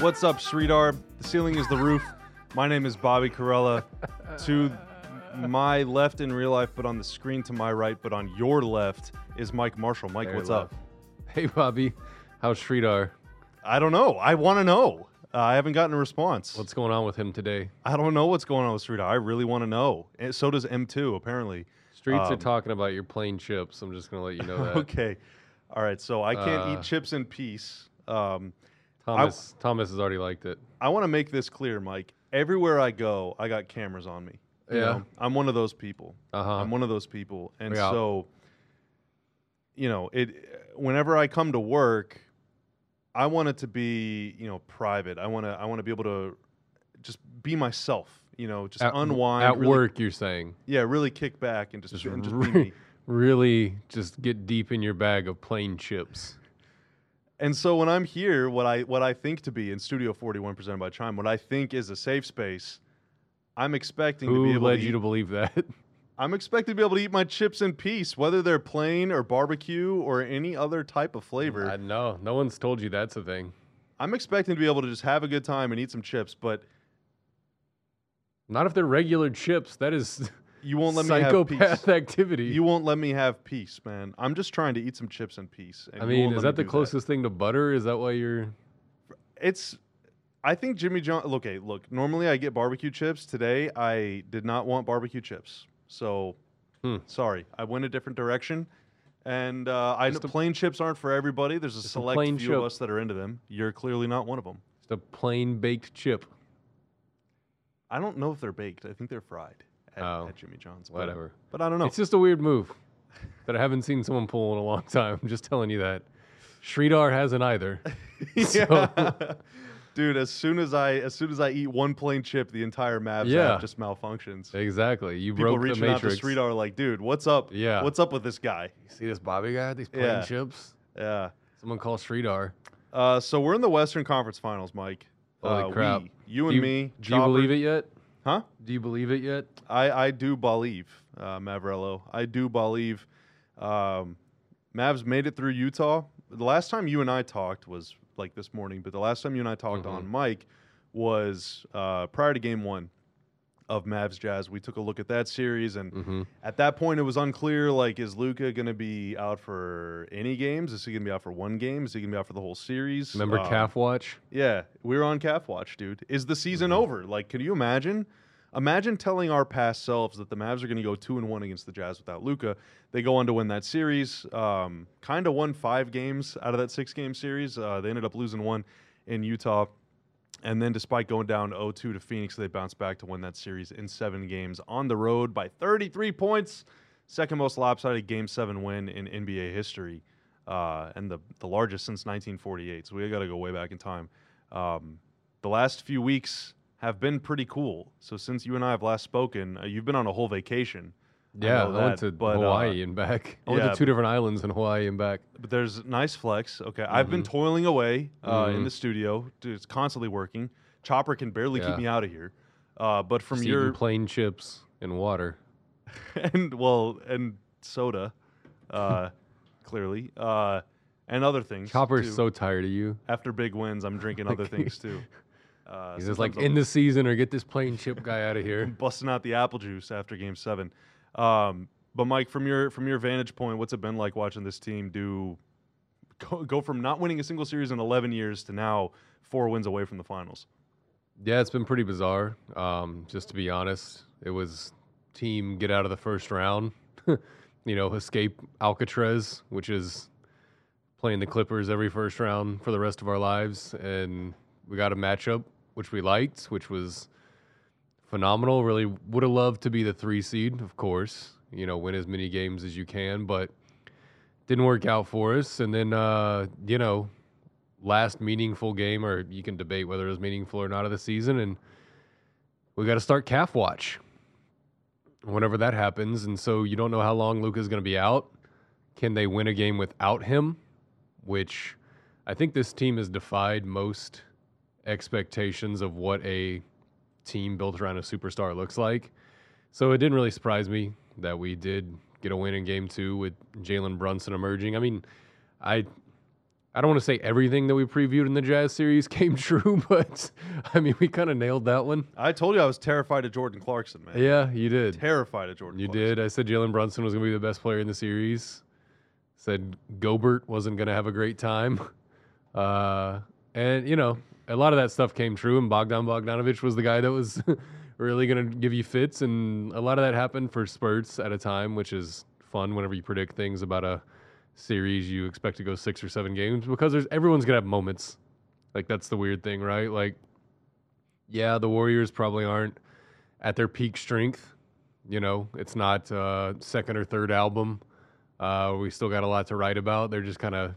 What's up, Sridhar? The ceiling is the roof. My name is Bobby Karalla. to my left in real life, but on the screen to my right, but on your left is Mike Marshall. Mike, Very what's left. up? Hey, Bobby. How's Sridhar? I don't know. I want to know. Uh, I haven't gotten a response. What's going on with him today? I don't know what's going on with Sridhar. I really want to know. And so does M2, apparently. Streets are Um, talking about your plain chips. I'm just going to let you know that. okay. All right. So I can't Uh, eat chips in peace. Um, Thomas Thomas has already liked it. I want to make this clear, Mike. Everywhere I go, I got cameras on me. You Yeah. know, I'm one of those people. Uh-huh. I'm one of those people. And Yeah. so, you know, it whenever I come to work, I want it to be, you know, private. I want to I want to be able to just be myself, you know, just At, unwind at really- work, you're saying. Yeah, really kick back and just, Just, and just re- be me. really just get deep in your bag of plain chips. And so when I'm here, what I what I think to be in Studio 41 presented by Chime, what I think is a safe space, I'm expecting to be Who able led to you eat- to believe that? I'm expected to be able to eat my chips in peace, whether they're plain or barbecue or any other type of flavor. I know. No one's told you that's a thing. I'm expecting to be able to just have a good time and eat some chips, but Not if they're regular chips. That is you won't let me have psychopath peace. activity. You won't let me have peace, man. I'm just trying to eat some chips in peace. and I you mean, won't is let that me the do closest thing to butter? Is that why you're It's. I think Jimmy John. Okay, look. Normally I get barbecue chips. Today I did not want barbecue chips, so Hmm. sorry. I went a different direction. And uh, I know Just a- plain chips aren't for everybody. There's a a select plain few of us that are into them. You're clearly not one of them. just a plain baked chip? I don't know if they're baked. I think they're fried at, Oh, at Jimmy John's. but- Whatever. But, I don't know. It's just a weird move that I haven't seen someone pull in a long time. I'm just telling you that. Sridhar hasn't either. yeah. Dude, as soon as I as soon as I eat one plain chip, the entire Mavs Yeah. app just malfunctions. Exactly. You People broke the reaching out to matrix. Sridhar like, dude, what's up? Yeah. What's up with this guy? You see this Bobby guy? These plain Yeah. chips? Yeah. Someone call Sridhar. Uh, so we're in the Western Conference Finals, Mike. Holy uh, crap. We, you and do you, me. Do you believe it yet? Huh? Do you believe it yet? I, I do believe, uh, Mavrello. I do believe. Um, Mavs made it through Utah. The last time you and I talked was like this morning, but the last time you and I talked Mhm. on Mike was uh, prior to game one of Mavs Jazz. We took a look at that series, and Mm-hmm. at that point, it was unclear like, is Luka going to be out for any games? Is he going to be out for one game? Is he going to be out for the whole series? Remember Um, calf watch? yeah, we were on calf watch, dude. Is the season Mhm. over? Like, can you imagine? Imagine telling our past selves that the Mavs are going to go two and one against the Jazz without Luka. They go on to win that series. Um, kind of won five games out of that six game series. Uh, they ended up losing one in Utah. And then, despite going down 0 2 to Phoenix, they bounced back to win that series in seven games on the road by 33 points. Second most lopsided game seven win in NBA history, uh, and the, the largest since 1948. So we got to go way back in time. Um, the last few weeks have been pretty cool. So since you and I have last spoken, uh, you've been on a whole vacation. I Yeah, I, know went that, to but, uh, Hawaii and back. I went yeah. to two different islands in Hawaii and back. But there's nice flex. Okay, I've been Mhm. toiling away uh, in Mhm. the studio. Dude, it's constantly working. Chopper can barely Yeah. keep me out of here. Uh, but from Just your eating plain chips and water. and well and soda, uh, clearly, uh, and other things. Chopper's too. so tired of you. After big wins, I'm drinking other things too. Uh, He's just like in the season or get this plain chip guy out of here. busting out the apple juice after Game Seven. Um, but Mike, from your from your vantage point, what's it been like watching this team do go, go from not winning a single series in 11 years to now four wins away from the finals? Yeah, it's been pretty bizarre. Um, just to be honest, it was team get out of the first round. you know, escape Alcatraz, which is playing the Clippers every first round for the rest of our lives, and we got a matchup which we liked, which was phenomenal. Really would have loved to be the three seed, of course. You know, win as many games as you can, but didn't work out for us. And then, uh, you know, last meaningful game, or you can debate whether it was meaningful or not of the season, and we got to start calf watch whenever that happens. And so you don't know how long Luka's going to be out. Can they win a game without him? Which I think this team has defied most expectations of what a team built around a superstar looks like. So it didn't really surprise me that we did get a win in game two with Jalen Brunson emerging. I mean, I I don't want to say everything that we previewed in the Jazz series came true, but I mean, we kind of nailed that one. I told you I was terrified of Jordan Clarkson, man. Yeah, you did. Terrified of Jordan. You Clarkson. did. I said Jalen Brunson was going to be the best player in the series. Said Gobert wasn't going to have a great time. Uh, and, you know, a lot of that stuff came true, and Bogdan Bogdanovich was the guy that was really going to give you fits. And a lot of that happened for spurts at a time, which is fun whenever you predict things about a series you expect to go six or seven games because there's everyone's going to have moments. Like, that's the weird thing, right? Like, yeah, the Warriors probably aren't at their peak strength. You know, it's not uh, second or third album. Uh, we still got a lot to write about. They're just kind of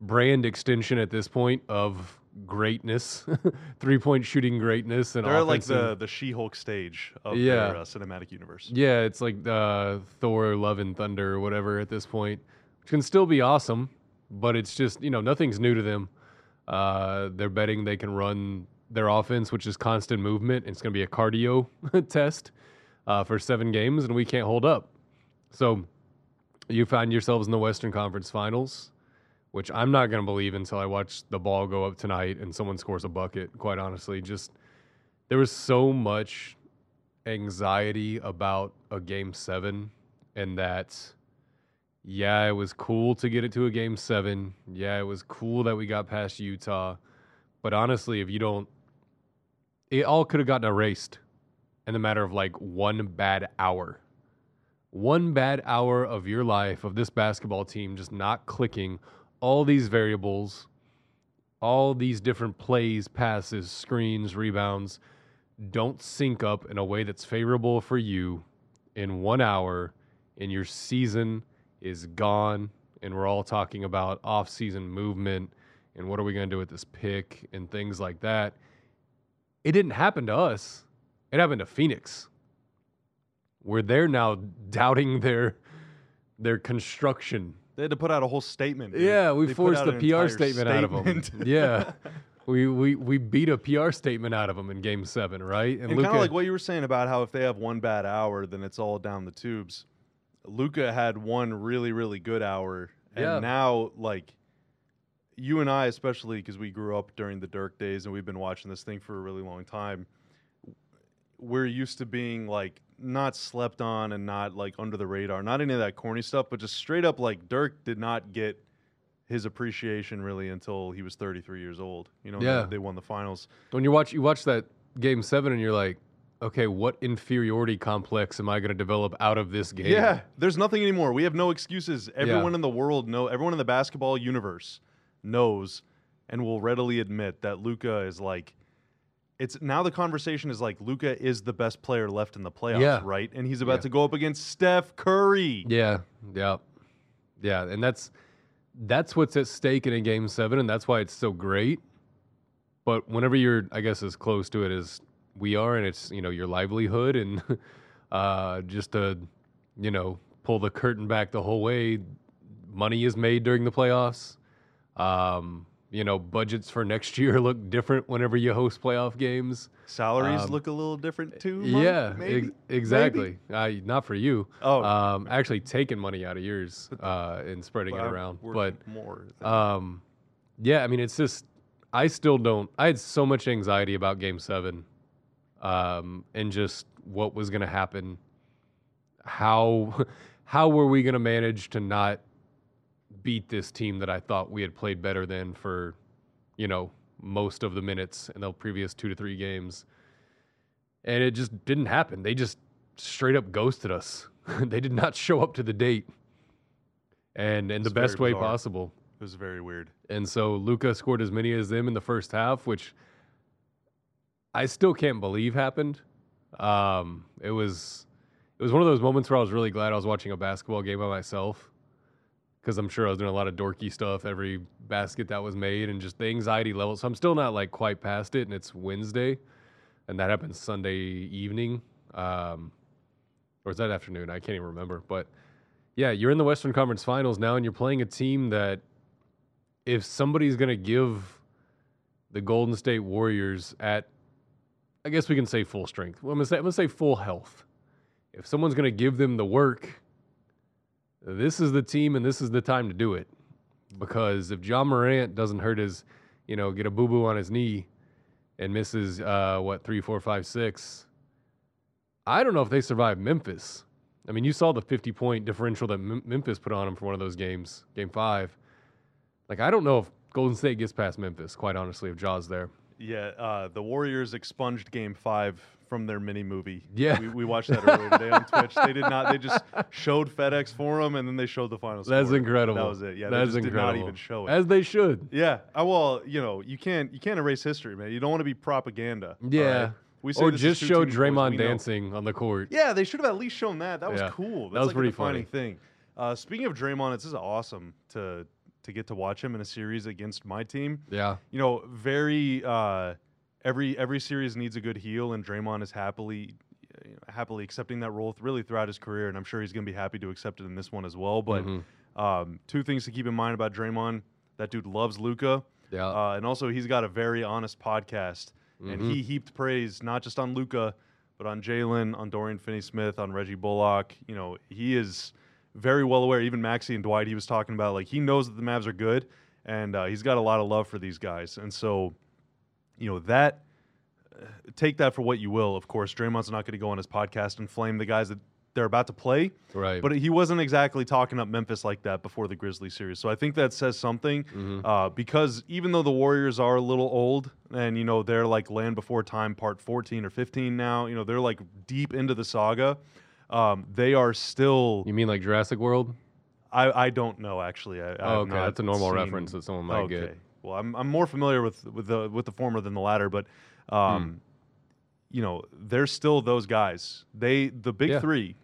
brand extension at this point of greatness, three point shooting greatness, and They're like the the She-Hulk stage of Yeah. their uh, cinematic universe. yeah, it's like uh, Thor, Love and Thunder, or whatever at this point, which can still be awesome, but it's just you know nothing's new to them. Uh, they're betting they can run their offense, which is constant movement. It's going to be a cardio test uh, for seven games, and we can't hold up. So you find yourselves in the Western Conference Finals, which I'm not going to believe until I watch the ball go up tonight and someone scores a bucket. Quite honestly, just there was so much anxiety about a game seven, and that yeah, it was cool to get it to a game seven. Yeah, it was cool that we got past Utah. But honestly, if you don't, it all could have gotten erased in the matter of like one bad hour. One bad hour of your life of this basketball team just not clicking all these variables, all these different plays, passes, screens, rebounds don't sync up in a way that's favorable for you in one hour and your season is gone and we're all talking about off-season movement and what are we going to do with this pick and things like that. It didn't happen to us. It happened to phoenix. Where they're now doubting their their construction They had to put out a whole statement. yeah, we They forced the PR entire statement, out of them. yeah, we, we we beat a PR statement out of them in Game Seven, right? And kind of like what you were saying about how if they have one bad hour, then it's all down the tubes. Luka had one really, really good hour, and Yeah. now like you and I, especially because we grew up during the Dirk days, and we've been watching this thing for a really long time. We're used to being like not slept on and not like under the radar, not any of that corny stuff, but just straight up like Dirk did not get his appreciation really until he was 33 years old. You know, Yeah. they, won the finals. when you watch you watch that Game Seven, and you're like, okay, what inferiority complex am I going to develop out of this game? Yeah, there's nothing anymore. We have no excuses. Everyone in the world know. Everyone in the basketball universe knows and will readily admit that Luka is like. It's now the conversation is like Luka is the best player left in the playoffs, Yeah. right? And he's about Yeah. to go up against Steph Curry. Yeah, yeah, yeah, and that's that's what's at stake in a game seven, and that's why it's so great. But whenever you're, I guess, as close to it as we are, and it's you know your livelihood, and uh, just to you know pull the curtain back the whole way, money is made during the playoffs. Um, you know, budgets for next year look different whenever you host playoff games. Salaries Um, look a little different too. Mike, yeah, ex- exactly. Uh, not for you. Oh. um, actually taking money out of yours uh, and spreading But it around. But more. um, yeah, I mean, it's just I still don't. I had so much anxiety about Game Seven, um, and just what was going to happen. How how were we going to manage to not beat this team that I thought we had played better than for, you know, most of the minutes in the previous two to three games, and it just didn't happen. They just straight up ghosted us. they did not show up to the date, and in the best way bizarre. possible. it was very weird. And so Luka scored as many as them in the first half, which I still can't believe happened. Um, it was it was one of those moments where I was really glad I was watching a basketball game by myself because I'm sure I was doing a lot of dorky stuff every basket that was made and just the anxiety level. So I'm still not like quite past it, and it's Wednesday, and that happened Sunday evening, um, or is that afternoon? I can't even remember. But yeah, you're in the Western Conference Finals now, and you're playing a team that if somebody's going to give the Golden State Warriors at, I guess we can say full strength. Well, I'm to say, I'm to say full health. If someone's going to give them the work, this is the team and this is the time to do it. because if Ja Morant doesn't hurt his, you know, get a boo boo on his knee and misses uh, what three, four, five, six, I don't know if they survive Memphis. I mean, you saw the 50 point differential that Mem- Memphis put on them for one of those games, game five. Like, I don't know if Golden State gets past Memphis, quite honestly, if Ja's there. Yeah, uh, the Warriors expunged Game Five from their mini movie. Yeah. we, we watched that earlier today on Twitch. They did not. They just showed FedEx for them, and then they showed the final. That's score. incredible. That was it. Yeah, That's they incredible. did not even show it. As they should. yeah. Uh, well, you know, you can't you can't erase history, man. You don't want to be propaganda. Yeah. right? We Or just show Draymond know. dancing on the court. Yeah, they should have at least shown that. That was Yeah. cool. That's That was like pretty a funny. thing. Uh, speaking of Draymond, it's just awesome to to get to watch him in a series against my team. Yeah. You know, very uh, every every series needs a good heel, and Draymond is happily you know, happily accepting that role really throughout his career, and I'm sure he's going to be happy to accept it in this one as well. But Mhm. um, two things to keep in mind about Draymond: that dude loves Luka, Yeah. uh, and also he's got a very honest podcast, and Mhm. he heaped praise not just on Luka, but on Jalen, on Dorian Finney-Smith, on Reggie Bullock. You know, he is very well aware. Even Maxi and Dwight, he was talking about like he knows that the Mavs are good, and uh, he's got a lot of love for these guys, and so you know that. uh, Take that for what you will. Of course, Draymond's not going to go on his podcast and flame the guys that they're about to play. right. But he wasn't exactly talking up Memphis like that before the Grizzlies series. So I think that says something Mhm. uh, because even though the Warriors are a little old and, you know, they're like Land Before Time part 14 or 15 now, you know, they're like deep into the saga. Um, they are still, you mean like Jurassic World? I, I don't know actually. I, I Oh, okay. That's a normal seen- reference that someone might okay. get. Well, I'm, I'm more familiar with, with the with the former than the latter, but um, you know, they're still those guys. They the big Yeah. three,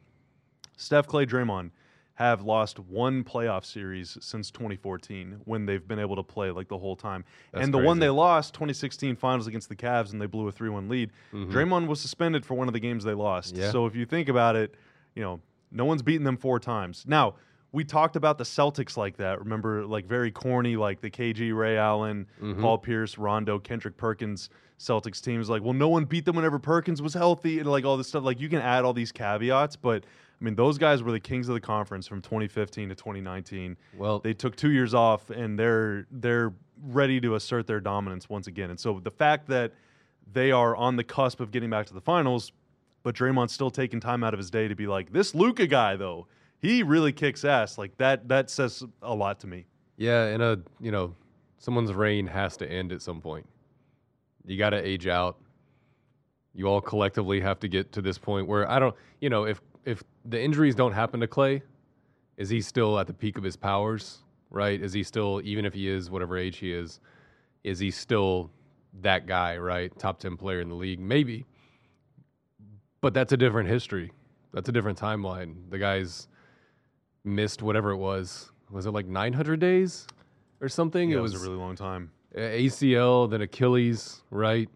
Steph, Klay, Draymond, have lost one playoff series since 2014 when they've been able to play like the whole time. That's and the one they lost, 2016 finals against the Cavs, and they blew a 3-1 lead. Mhm. Draymond was suspended for one of the games they lost. Yeah. So if you think about it, you know, no one's beaten them four times. Now, we talked about the Celtics like that. Remember, like very corny, like the KG, Ray Allen, Mhm. Paul Pierce, Rondo, Kendrick Perkins Celtics teams. Like, well, no one beat them whenever Perkins was healthy, and like all this stuff. Like, you can add all these caveats, but I mean, those guys were the kings of the conference from 2015 to 2019. Well, They took two years off, and they're they're ready to assert their dominance once again. And so the fact that they are on the cusp of getting back to the finals, but Draymond's still taking time out of his day to be like this Luka guy though. He really kicks ass. Like that that says a lot to me. yeah, and a you know, someone's reign has to end at some point. You got to age out. You all collectively have to get to this point where I don't, you know, if if the injuries don't happen to Klay, is he still at the peak of his powers? Right? Is he still, even if he is whatever age he is, is he still that guy? Right? Top ten player in the league, maybe. But that's a different history. That's a different timeline. The guy's missed whatever it was. Was it like 900 days or something? Yeah, it it was, was a really long time. ACL, then Achilles, right?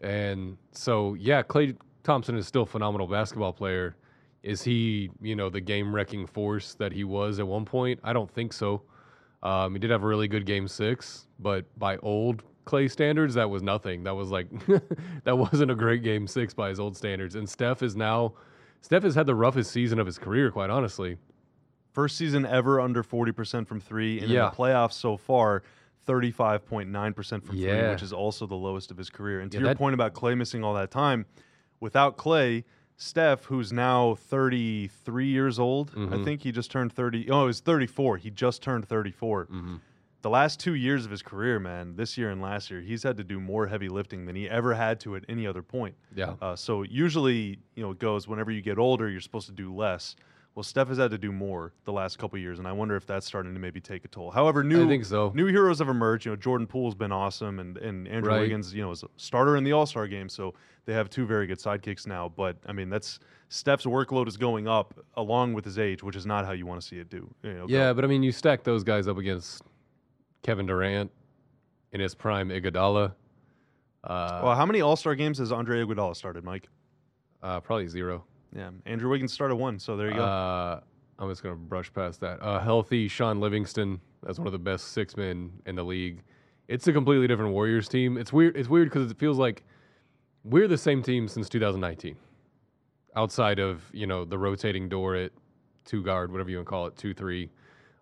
And so, yeah, Klay Thompson is still a phenomenal basketball player. Is he, you know, the game wrecking force that he was at one point? I don't think so. Um, he did have a really good game six, but by old Klay standards, that was nothing. That was like, that wasn't a great game six by his old standards. And Steph is now, Steph has had the roughest season of his career, quite honestly. First season ever under 40% from three. And Yeah. in the playoffs so far, 35.9% from three, which is also the lowest of his career. And to Yeah, your point about Klay missing all that time, without Klay, Steph, who's now 33 years old, I Mhm. think he just turned 30. Oh, he's 34. He just turned 34. Mm-hmm. The last two years of his career, man, this year and last year, he's had to do more heavy lifting than he ever had to at any other point. Yeah. Uh, so usually, you know, it goes whenever you get older, you're supposed to do less. Well, Steph has had to do more the last couple years, and I wonder if that's starting to maybe take a toll. However, new I think so. new heroes have emerged. You know, Jordan Poole's been awesome, and and Andrew Right. Wiggins, you know, is a starter in the All Star game, so they have two very good sidekicks now. But I mean, that's Steph's workload is going up along with his age, which is not how you want to see it do. You know, go. Yeah, but I mean, you stack those guys up against Kevin Durant in his prime, Iguodala. Uh, Well, how many All Star games has Andre Iguodala started, Mike? uh, probably zero. Yeah, Andrew Wiggins started one, so there you go. Uh, I'm just gonna brush past that. Uh, healthy Shaun Livingston as one of the best six men in the league. It's a completely different Warriors team. It's weird. It's weird because it feels like we're the same team since 2019. Outside of you know the rotating door at two guard, whatever you want to call it, two three,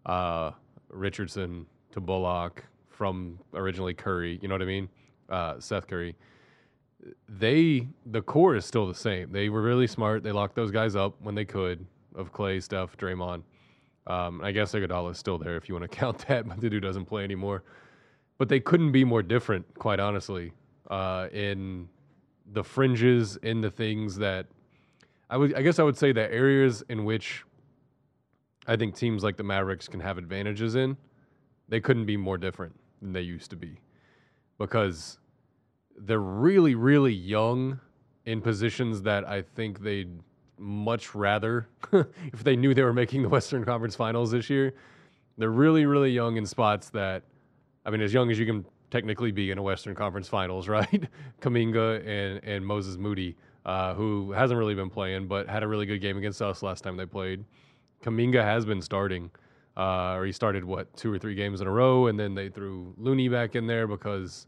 uh, Richardson, to Bullock from originally Curry. You know what I mean? Uh, Seth Curry. They the core is still the same. They were really smart. They locked those guys up when they could of Klay, Steph, Draymond. Um, I guess Iguodala is still there if you want to count that, but the dude doesn't play anymore. But they couldn't be more different, quite honestly, uh, in the fringes, in the things that I would. I guess I would say the areas in which I think teams like the Mavericks can have advantages in. They couldn't be more different than they used to be, because they're really, really young in positions that I think they'd much rather if they knew they were making the Western Conference Finals this year. They're really, really young in spots that, I mean, as young as you can technically be in a Western Conference Finals, right? Kuminga and, and Moses Moody, uh, who hasn't really been playing, but had a really good game against us last time they played. Kuminga has been starting, uh, or he started, what, two or three games in a row, and then they threw Looney back in there because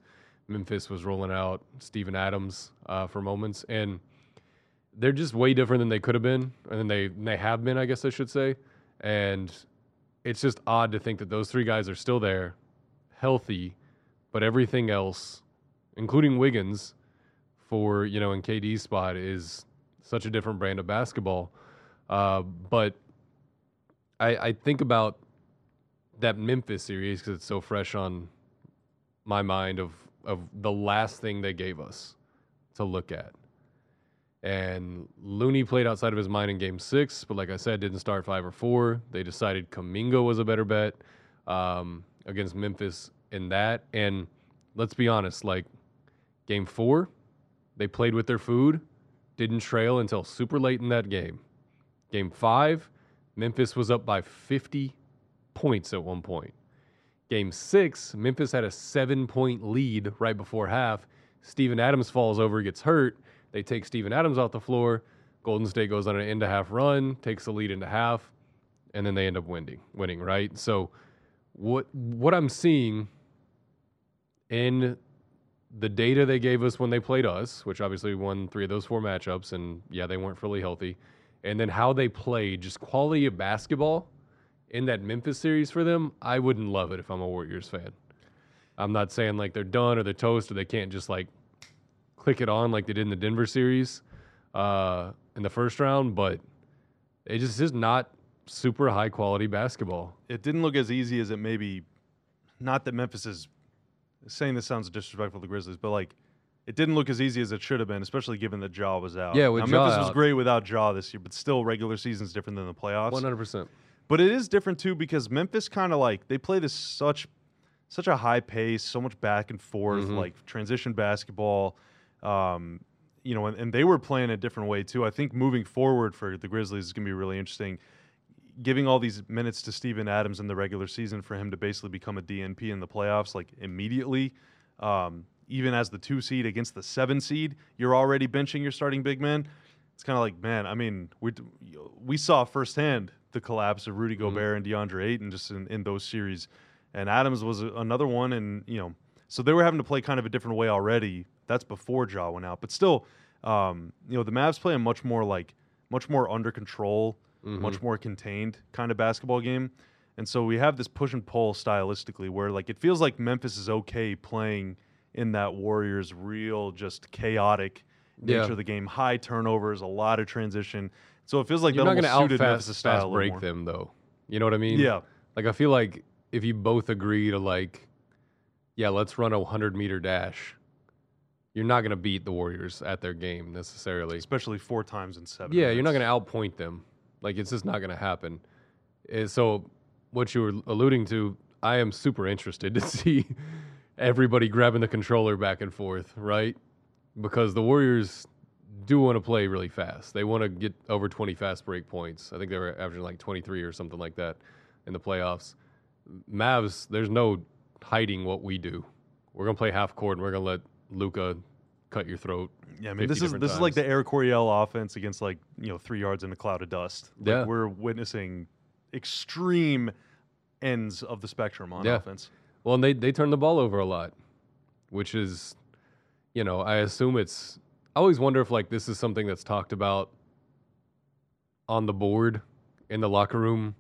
Memphis was rolling out Steven Adams uh, for moments. And – they're just way different than they could have been, and they they have been, I guess I should say. And it's just odd to think that those three guys are still there, healthy, but everything else, including Wiggins, for you know in KD's spot, is such a different brand of basketball. Uh, but I, I think about that Memphis series because it's so fresh on my mind of of the last thing they gave us to look at and Looney played outside of his mind in game six, but like I said, didn't start five or four. They decided Kuminga was a better bet um, against Memphis in that. And let's be honest, like game four, they played with their food, didn't trail until super late in that game. Game five, Memphis was up by 50 points at one point. Game six, Memphis had a seven point lead right before half. Steven Adams falls over, gets hurt they take Steven Adams off the floor. Golden State goes on an end to half run, takes the lead into half, and then they end up winning. Winning, right? So, what what I'm seeing in the data they gave us when they played us, which obviously won three of those four matchups, and yeah, they weren't fully healthy, and then how they played, just quality of basketball in that Memphis series for them, I wouldn't love it if I'm a Warriors fan. I'm not saying like they're done or they're toast or they can't just like click it on like they did in the Denver series uh, in the first round, but it just is not super high quality basketball. It didn't look as easy as it maybe. Not that Memphis is saying this sounds disrespectful to the Grizzlies, but like it didn't look as easy as it should have been, especially given that Ja was out. Yeah, with now, Ja Memphis out. was great without Ja this year, but still regular season's different than the playoffs. One hundred percent. But it is different too because Memphis kind of like they play this such such a high pace, so much back and forth, Mhm. like transition basketball. Um, you know, and, and they were playing a different way too. I think moving forward for the Grizzlies is going to be really interesting. Giving all these minutes to Steven Adams in the regular season for him to basically become a DNP in the playoffs, like immediately, um, even as the two seed against the seven seed, you're already benching your starting big man. It's kind of like, man, I mean, we we saw firsthand the collapse of Rudy Gobert and DeAndre Ayton just in, in those series, and Adams was another one, and you know, so they were having to play kind of a different way already. That's before Ja went out, but still, um, you know, the Mavs play a much more like much more under control, much more contained kind of basketball game. And so we have this push and pull stylistically where like it feels like Memphis is okay playing in that Warriors real just chaotic nature Yeah. of the game, high turnovers, a lot of transition. So it feels like You're not going to almost out fast, style fast break them though. You know what I mean? Yeah. Like I feel like if you both agree to like, yeah, let's run a hundred meter dash. You're not going to beat the Warriors at their game necessarily. especially four times in seven. Yeah, you're not going to outpoint them. Like it's just not going to happen. Eh, so, what you were alluding to, I am super interested to see everybody grabbing the controller back and forth, right? Because the Warriors do want to play really fast. They want to get over 20 fast break points. I think they were averaging like 23 or something like that in the playoffs. Mavs, there's no hiding what we do. We're gonna play half court and we're gonna let Luka cut your throat. Yeah, I mean 50 this is this is like the Air Coryell offense against like you know three yards in a cloud of dust. Like, Yeah. we're witnessing extreme ends of the spectrum on Yeah. offense. Well, and they they turn the ball over a lot, which is, you know, I assume it's. I always wonder if like this is something that's talked about on the board in the locker room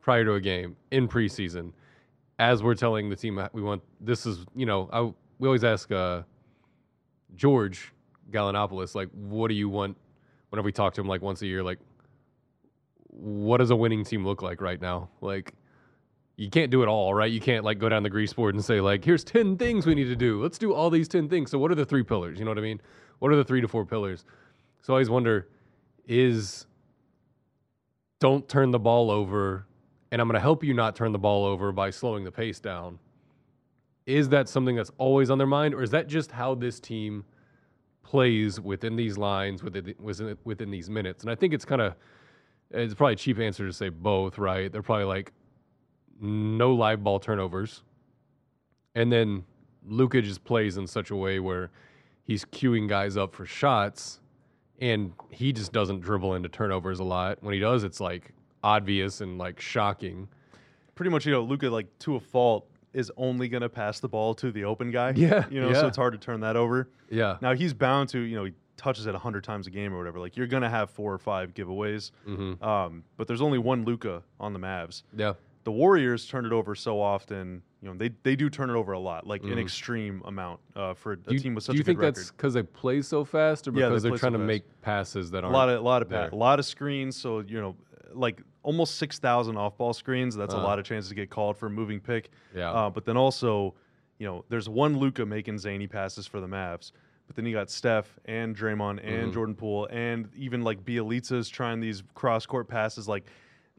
prior to a game in preseason. as we're telling the team we want this is you know I, we always ask uh, George Gallinopoulos like what do you want whenever we talk to him like once a year like what does a winning team look like right now? Like you can't do it all right? You can't like go down the grease board and say like here's 10 things we need to do. Let's do all these 10 things. So what are the three pillars? You know what I mean what are the three to four pillars so I always wonder is don't turn the ball over and I'm going to help you not turn the ball over by slowing the pace down. Is that something that's always on their mind, or is that just how this team plays within these lines, within within, these minutes? And I think it's kind of it's probably a cheap answer to say both, right? They're probably like no live ball turnovers, and then Luka just plays in such a way where he's queuing guys up for shots, and he just doesn't dribble into turnovers a lot. When he does, it's like obvious and like shocking. Pretty much, you know, Luka like to a fault is only going to pass the ball to the open guy. Yeah, you know, yeah. so it's hard to turn that over. Yeah. Now he's bound to, you know, he touches it hundred times a game or whatever. Like you're going to have four or five giveaways. Mm-hmm. Um, but there's only one Luka on the Mavs. Yeah. The Warriors turn it over so often. You know, they they do turn it over a lot, like an Mhm. extreme amount uh, for a you, team with such a record. do you think that's because they play so fast, or Yeah, they because they are play so trying to fast. make passes that aren't? a lot of a lot of pa- a lot of screens. So you know, like almost six thousand off ball screens. That's a Uh. lot of chances to get called for a moving pick. yeah. Uh, but then also, you know, there's one Luka making zany passes for the Mavs. But then you got Steph and Draymond and Mhm. Jordan Poole and even like Bjelica's trying these cross court passes. Like,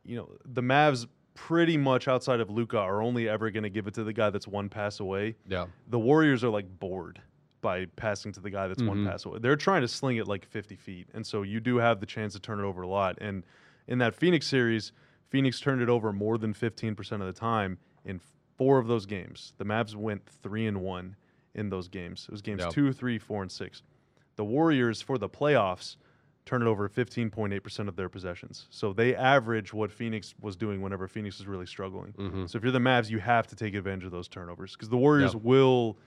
you know, the Mavs pretty much outside of Luka are only ever going to give it to the guy that's one pass away. yeah. The Warriors are like bored by passing to the guy that's one Mhm. pass away. They're trying to sling it like 50 feet. And so you do have the chance to turn it over a lot. And in that Phoenix series, Phoenix turned it over more than 15% of the time in four of those games. The Mavs went three and one in those games. It was games Yeah. two, three, four, and six. The Warriors for the playoffs turned it over 15.8% of their possessions. So they average what Phoenix was doing whenever Phoenix was really struggling. hmm So if you're the Mavs, you have to take advantage of those turnovers because the Warriors Yeah. will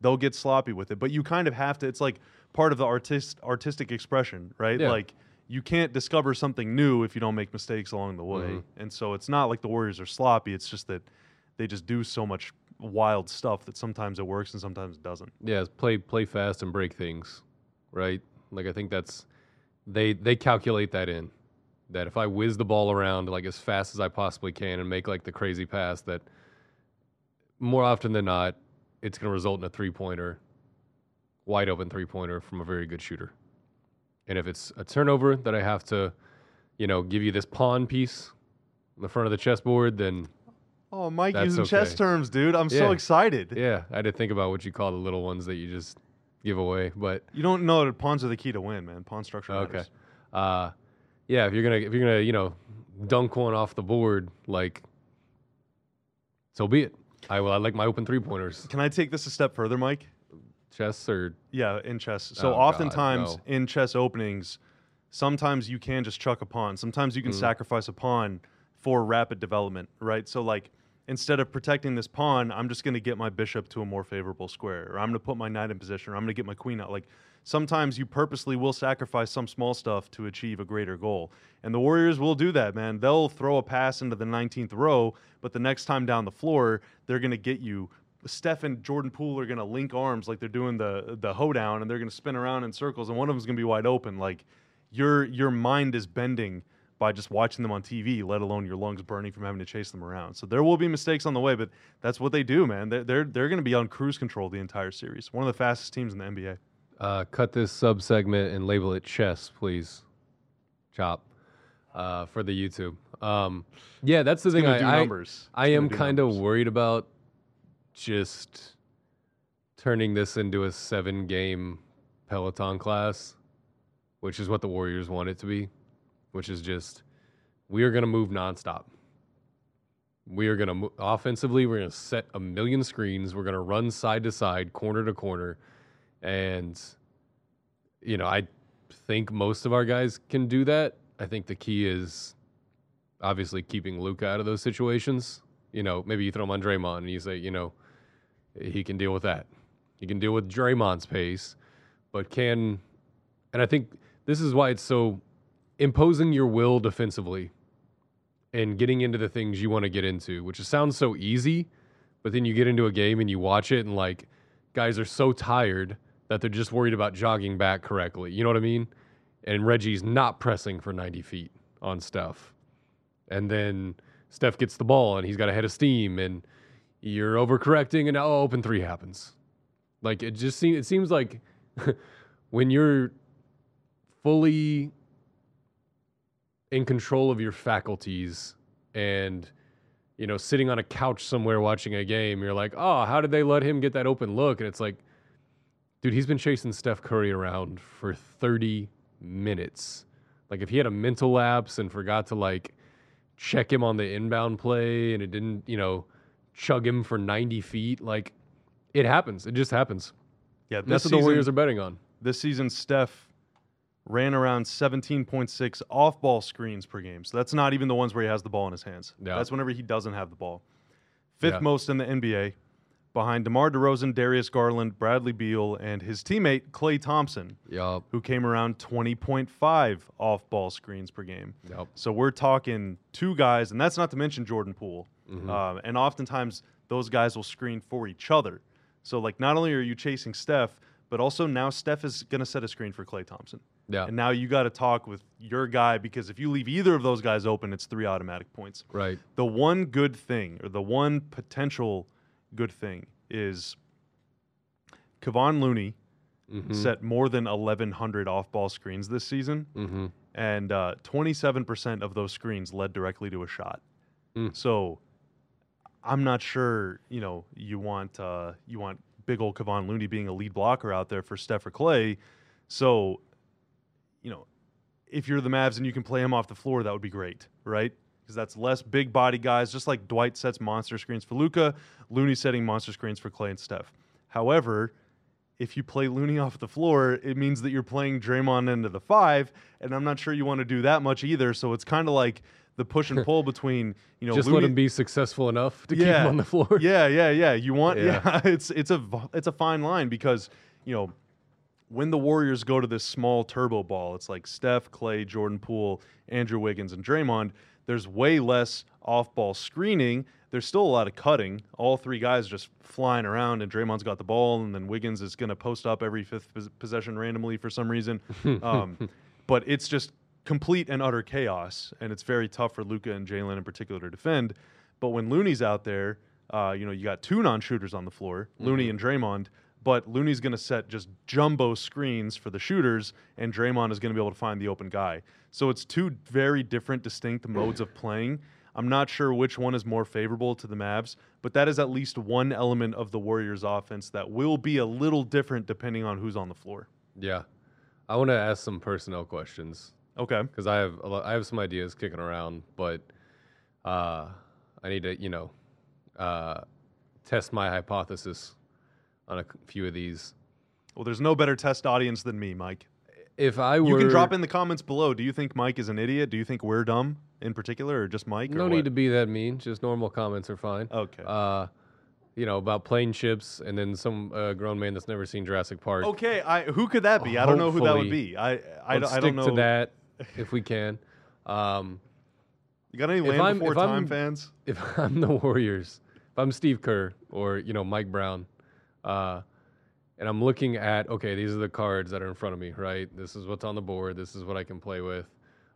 they'll get sloppy with it, but you kind of have to. It's like part of the artist artistic expression, right? Yeah. Like you can't discover something new if you don't make mistakes along the way. Mhm. And so it's not like the Warriors are sloppy. It's just that they just do so much wild stuff that sometimes it works and sometimes it doesn't. Yeah. Play play fast and break things, right? Like I think that's they they calculate that in that if I whiz the ball around like as fast as I possibly can and make like the crazy pass that more often than not it's going to result in a three pointer, wide open three pointer from a very good shooter. And if it's a turnover that I have to, you know, give you this pawn piece in the front of the chessboard, then Oh, Mike using chess terms, dude. I'm so excited. yeah, I had to think about what you call the little ones that you just give away. But You don't know that pawns are the key to win, man. Pawn structure Okay. matters. uh, yeah, if you're gonna if you're gonna you know dunk one off the board, like so be it. I will. I like my open three pointers. Can I take this a step further, Mike? Chess or Yeah, in chess. So Oh, God, oftentimes no. in chess openings, sometimes you can just chuck a pawn. Sometimes you can Mhm. sacrifice a pawn for rapid development, right? So like instead of protecting this pawn, I'm just going to get my bishop to a more favorable square, or I'm going to put my knight in position, or I'm going to get my queen out. Like sometimes you purposely will sacrifice some small stuff to achieve a greater goal. And the Warriors will do that, man. They'll throw a pass into the 19th row, but the next time down the floor, they're going to get you Steph and Jordan Poole are going to link arms like they're doing the the hoedown, and they're going to spin around in circles, and one of them's going to be wide open. Like your your mind is bending by just watching them on TV, let alone your lungs burning from having to chase them around. So there will be mistakes on the way, but that's what they do, man. They're they're, they're going to be on cruise control the entire series. One of the fastest teams in the NBA. uh, cut this sub segment and label it chess, please. Chop uh, for the YouTube. Um, yeah, that's the It's thing. I, I. I am kind of worried about just turning this into a seven game Peloton class, which is what the Warriors want it to be, which is just we are going to move nonstop. We are going to offensively, we're going to set a million screens. We're going to run side to side, corner to corner. And, you know, I think most of our guys can do that. I think the key is obviously keeping Luka out of those situations. You know, maybe you throw him on Draymond and you say, you know, he can deal with that. He can deal with Draymond's pace, but can, and I think this is why it's so imposing your will defensively and getting into the things you want to get into, which sounds so easy, But then you get into a game and you watch it, and like guys are so tired that they're just worried about jogging back correctly. You know what I mean? And Reggie's not pressing for 90 feet on Steph. And then Steph gets the ball and he's got a head of steam, and you're overcorrecting, and oh, open three happens. Like it just seems it seems like when you're fully in control of your faculties and you know sitting on a couch somewhere watching a game you're like oh how did they let him get that open look? And it's like dude he's been chasing Steph Curry around for 30 minutes. Like if he had a mental lapse and forgot to like check him on the inbound play and it didn't you know chug him for 90 feet like it happens. It just happens. Yeah, that's what the Warriors are betting on. this season, Steph ran around 17.6 off ball screens per game. So that's not even the ones where he has the ball in his hands. Yeah. That's whenever he doesn't have the ball. Fifth Yeah. most in the NBA, behind DeMar DeRozan, Darius Garland, Bradley Beal, and his teammate, Klay Thompson, yup who came around 20.5 off ball screens per game. yup So we're talking two guys, and that's not to mention Jordan Poole. Mm-hmm. Um, and oftentimes those guys will screen for each other. So like not only are you chasing Steph, but also now Steph is going to set a screen for Klay Thompson. Yeah And now you got to talk with your guy because if you leave either of those guys open, it's three automatic points. right The one good thing, or the one potential good thing, is Kevon Looney Mhm. set more than 1,100 off ball screens this season mm-hmm. and uh, 27% of those screens led directly to a shot. Mm. So I'm not sure, you know, you want uh, you want big old Kevon Looney being a lead blocker out there for Steph or Klay. So, you know, if you're the Mavs and you can play him off the floor, that would be great, right? Because that's less big body guys, just like Dwight sets monster screens for Luka, Looney setting monster screens for Klay and Steph. However, if you play Looney off the floor, it means that you're playing Draymond into the five, and I'm not sure you want to do that much either. So it's kind of like the push and pull between you know just Looney, let him be successful enough to keep him on the floor. yeah, yeah, yeah. You want yeah. Yeah. it's it's a it's a fine line because you know when the Warriors go to this small turbo ball, it's like Steph, Klay, Jordan Poole, Andrew Wiggins, and Draymond. There's way less off-ball screening. There's still a lot of cutting. All three guys just flying around, and Draymond's got the ball, and then Wiggins is going to post up every fifth pos- possession randomly for some reason. um, but it's just complete and utter chaos, and it's very tough for Luka and Jalen in particular to defend. But when Looney's out there, uh, you know, you got two non-shooters on the floor, Looney and Draymond. But Looney's going to set just jumbo screens for the shooters, and Draymond is going to be able to find the open guy. So it's two very different, distinct modes of playing. I'm not sure which one is more favorable to the Mavs, but that is at least one element of the Warriors' offense that will be a little different depending on who's on the floor. Yeah. I want to ask some personnel questions Okay. because I have a lo- I have some ideas kicking around, but uh, I need to you know uh, test my hypothesis on a few of these. Well, there's no better test audience than me, Mike. If I were You can drop in the comments below. Do you think Mike is an idiot? Do you think we're dumb in particular, or just Mike? no need what? to be that mean. Just normal comments are fine. Okay. Uh, you know about plain ships, and then some uh, grown man that's never seen Jurassic Park. okay. I who could that be? I don't know who that would be. I I, Let's don't- I stick don't know. to that if we can. Um, You got any Land Before if Time I'm- fans? if I'm the Warriors, if I'm Steve Kerr or you know Mike Brown, uh, and I'm looking at okay, these are the cards that are in front of me, right? This is what's on the board. This is what I can play with.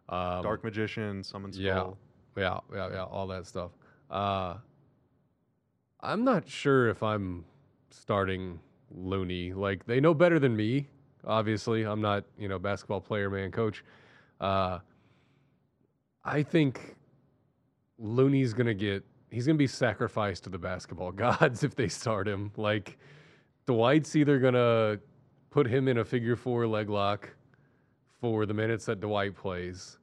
Um, Dark Magician, Summon yeah, yeah, yeah, yeah, all that stuff. Uh, I'm not sure if I'm starting Looney. Like they know better than me. Obviously, I'm not you know basketball player, man, coach. Uh, I think Looney's gonna get. He's gonna be sacrificed to the basketball gods if they start him. Like Dwight's either gonna put him in a figure four leg lock for the minutes that Dwight plays,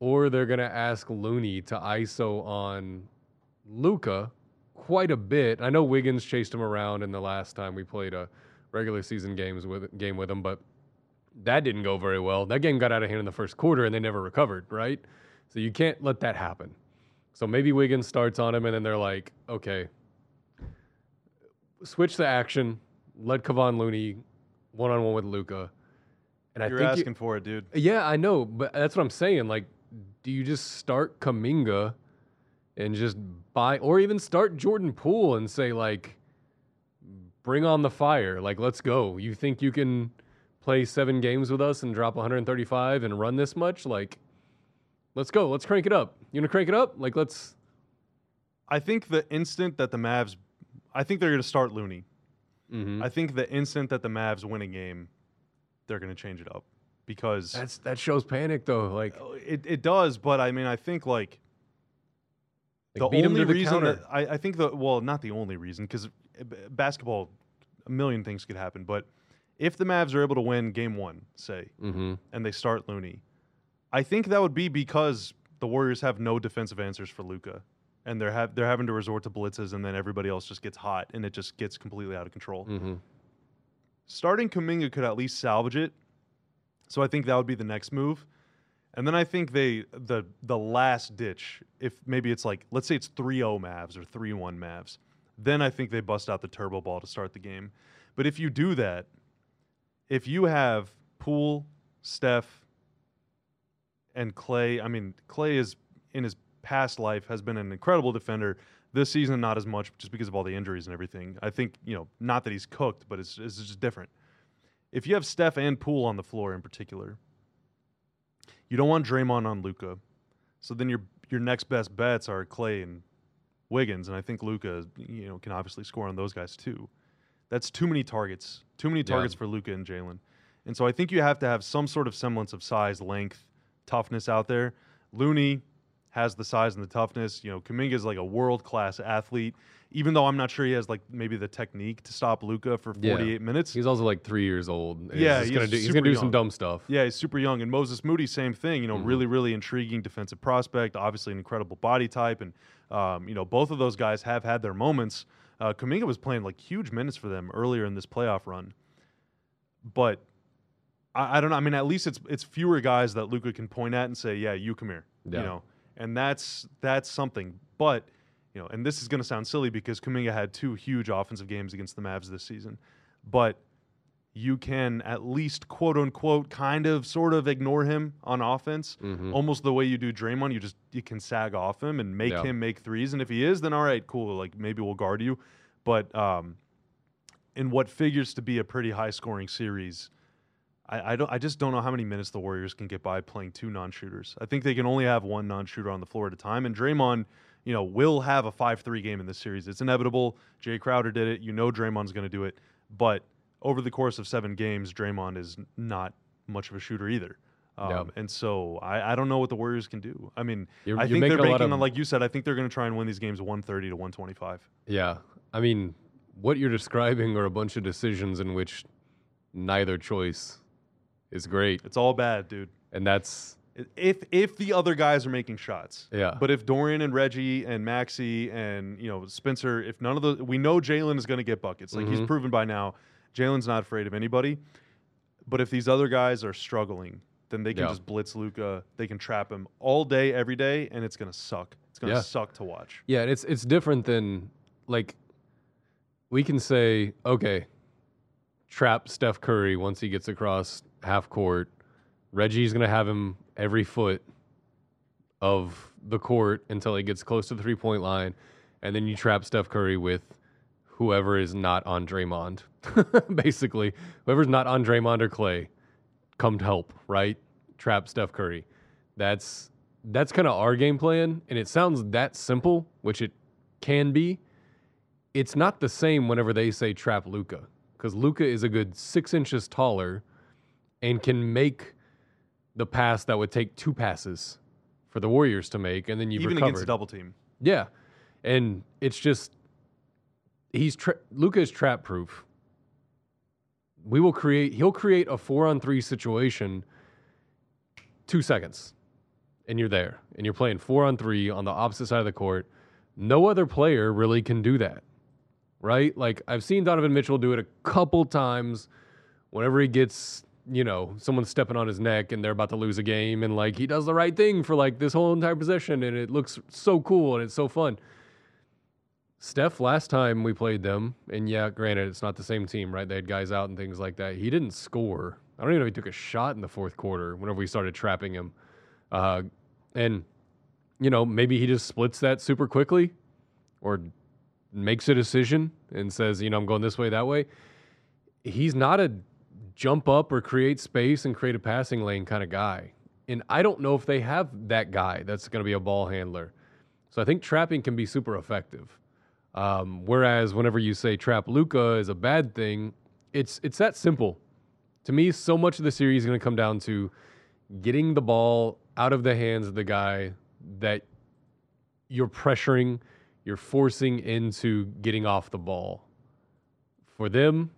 or they're gonna ask Looney to ISO on Luka quite a bit. I know Wiggins chased him around in the last time we played a regular season games with game with him, but that didn't go very well. That game got out of hand in the first quarter and they never recovered, right? So you can't let that happen. So maybe Wiggins starts on him and then they're like, okay, switch the action, let Kevon Looney one on one with Luka. And I think You're think you- asking for it, dude. yeah, I know, but that's what I'm saying. Like, do you just start Kuminga and just buy or even start Jordan Poole and say like bring on the fire. Like let's go. You think you can play 7 games with us and drop 135 and run this much? Like let's go. Let's crank it up. You to crank it up? Like let's I think the instant that the Mavs, I think they're going to start Looney. Mhm. I think the instant that the Mavs win a game, they're going to change it up because That's that shows panic though. Like, it, it does. But I mean, I think like like the beat 'em only to the reason counter. that I, I think the well, not the only reason because basketball, a million things could happen. But if the Mavs are able to win Game One, say, Mhm. and they start Looney, I think that would be because the Warriors have no defensive answers for Luka, and they're have they're having to resort to blitzes, and then everybody else just gets hot, and it just gets completely out of control. Mhm. Starting Kuminga could at least salvage it, so I think that would be the next move. And then I think they the the last ditch, if maybe it's like let's say it's 3-0 Mavs or 3-1 Mavs, then I think they bust out the turbo ball to start the game. But if you do that, if you have Poole, Steph, and Klay, I mean Klay is in his past life has been an incredible defender. This season, not as much, just because of all the injuries and everything. I think you know, not that he's cooked, but it's, it's just different. If you have Steph and Poole on the floor in particular, you don't want Draymond on Luka. So then your your next best bets are Klay and Wiggins, and I think Luka, you know, can obviously score on those guys too. That's too many targets, too many Yeah. targets for Luka and Jalen, and so I think you have to have some sort of semblance of size, length, toughness out there. Looney has the size and the toughness. You know, Kuminga is like a world class athlete, even though I'm not sure he has like maybe the technique to stop Luka for Yeah. 48 minutes. He's also like three years old. Yeah, he's, gonna do, he's gonna do some dumb stuff. Yeah, he's super young. And Moses Moody, same thing. You know, Mhm. really, really intriguing defensive prospect. Obviously, an incredible body type, and um, you know, both of those guys have had their moments. Uh, Kuminga was playing like huge minutes for them earlier in this playoff run, but I, I don't know. I mean, at least it's it's fewer guys that Luka can point at and say, "Yeah, you come here," Yeah. you know, and that's that's something. But you know, and this is going to sound silly because Kuminga had two huge offensive games against the Mavs this season, but you can at least quote unquote kind of sort of ignore him on offense Mhm. almost the way you do Draymond you just you can sag off him and make Yeah. him make threes and if he is then all right cool like maybe we'll guard you but um in what figures to be a pretty high scoring series I, I don't I just don't know how many minutes the Warriors can get by playing two non-shooters. I think they can only have one non-shooter on the floor at a time and Draymond you know, will have a 5-3 game in this series. It's inevitable. Jae Crowder did it. You know Draymond's going to do it. But over the course of seven games, Draymond is not much of a shooter either. Um, Yeah. And so I, I don't know what the Warriors can do. I mean, You're- I think they're making a lot banking of- on, like you said, I think they're going to try and win these games 130 to 125. Yeah. I mean, what you're describing are a bunch of decisions in which neither choice is great. It's all bad, dude. And that's, If if the other guys are making shots, yeah. but if Dorian and Reggie and Maxi and you know Spencer, if none of the we know Jalen is going to get buckets. Like he's Mhm. proven by now, Jalen's not afraid of anybody. But if these other guys are struggling, then they can Yeah. just blitz Luka. They can trap him all day, every day, and it's going to suck. It's going to Yeah. suck to watch. Yeah, and it's it's different than like we can say, okay, trap Steph Curry once he gets across half court. Reggie's gonna have him every foot of the court until he gets close to the three point line, and then you trap Steph Curry with whoever is not on Draymond. Basically, whoever's not on Draymond or Klay, come to help, right? Trap Steph Curry. That's that's kind of our game plan, and it sounds that simple, which it can be. It's not the same whenever they say trap Luka, because Luka is a good six inches taller, and can make the pass that would take two passes for the Warriors to make, and then you've Even recovered. against a double team. Yeah, and it's just he's tra- Luka is trap proof. We will create. He'll create a four on three situation. Two seconds, and you're there, and you're playing four on three on the opposite side of the court. No other player really can do that, right? Like I've seen Donovan Mitchell do it a couple times. Whenever he gets, you know, someone's stepping on his neck and they're about to lose a game, and like he does the right thing for like this whole entire possession, and it looks so cool and it's so fun. Steph, last time we played them, and yeah, granted, it's not the same team, right? They had guys out and things like that. He didn't score. I don't even know if he took a shot in the fourth quarter whenever we started trapping him. Uh, and, you know, maybe he just splits that super quickly or makes a decision and says, you know, I'm going this way, that way. He's not a jump up or create space and create a passing lane kind of guy. And I don't know if they have that guy that's going to be a ball handler. So I think trapping can be super effective. Um, whereas whenever you say trap Luka is a bad thing, it's it's that simple. To me, so much of the series is going to come down to getting the ball out of the hands of the guy that you're pressuring, you're forcing into getting off the ball. For them,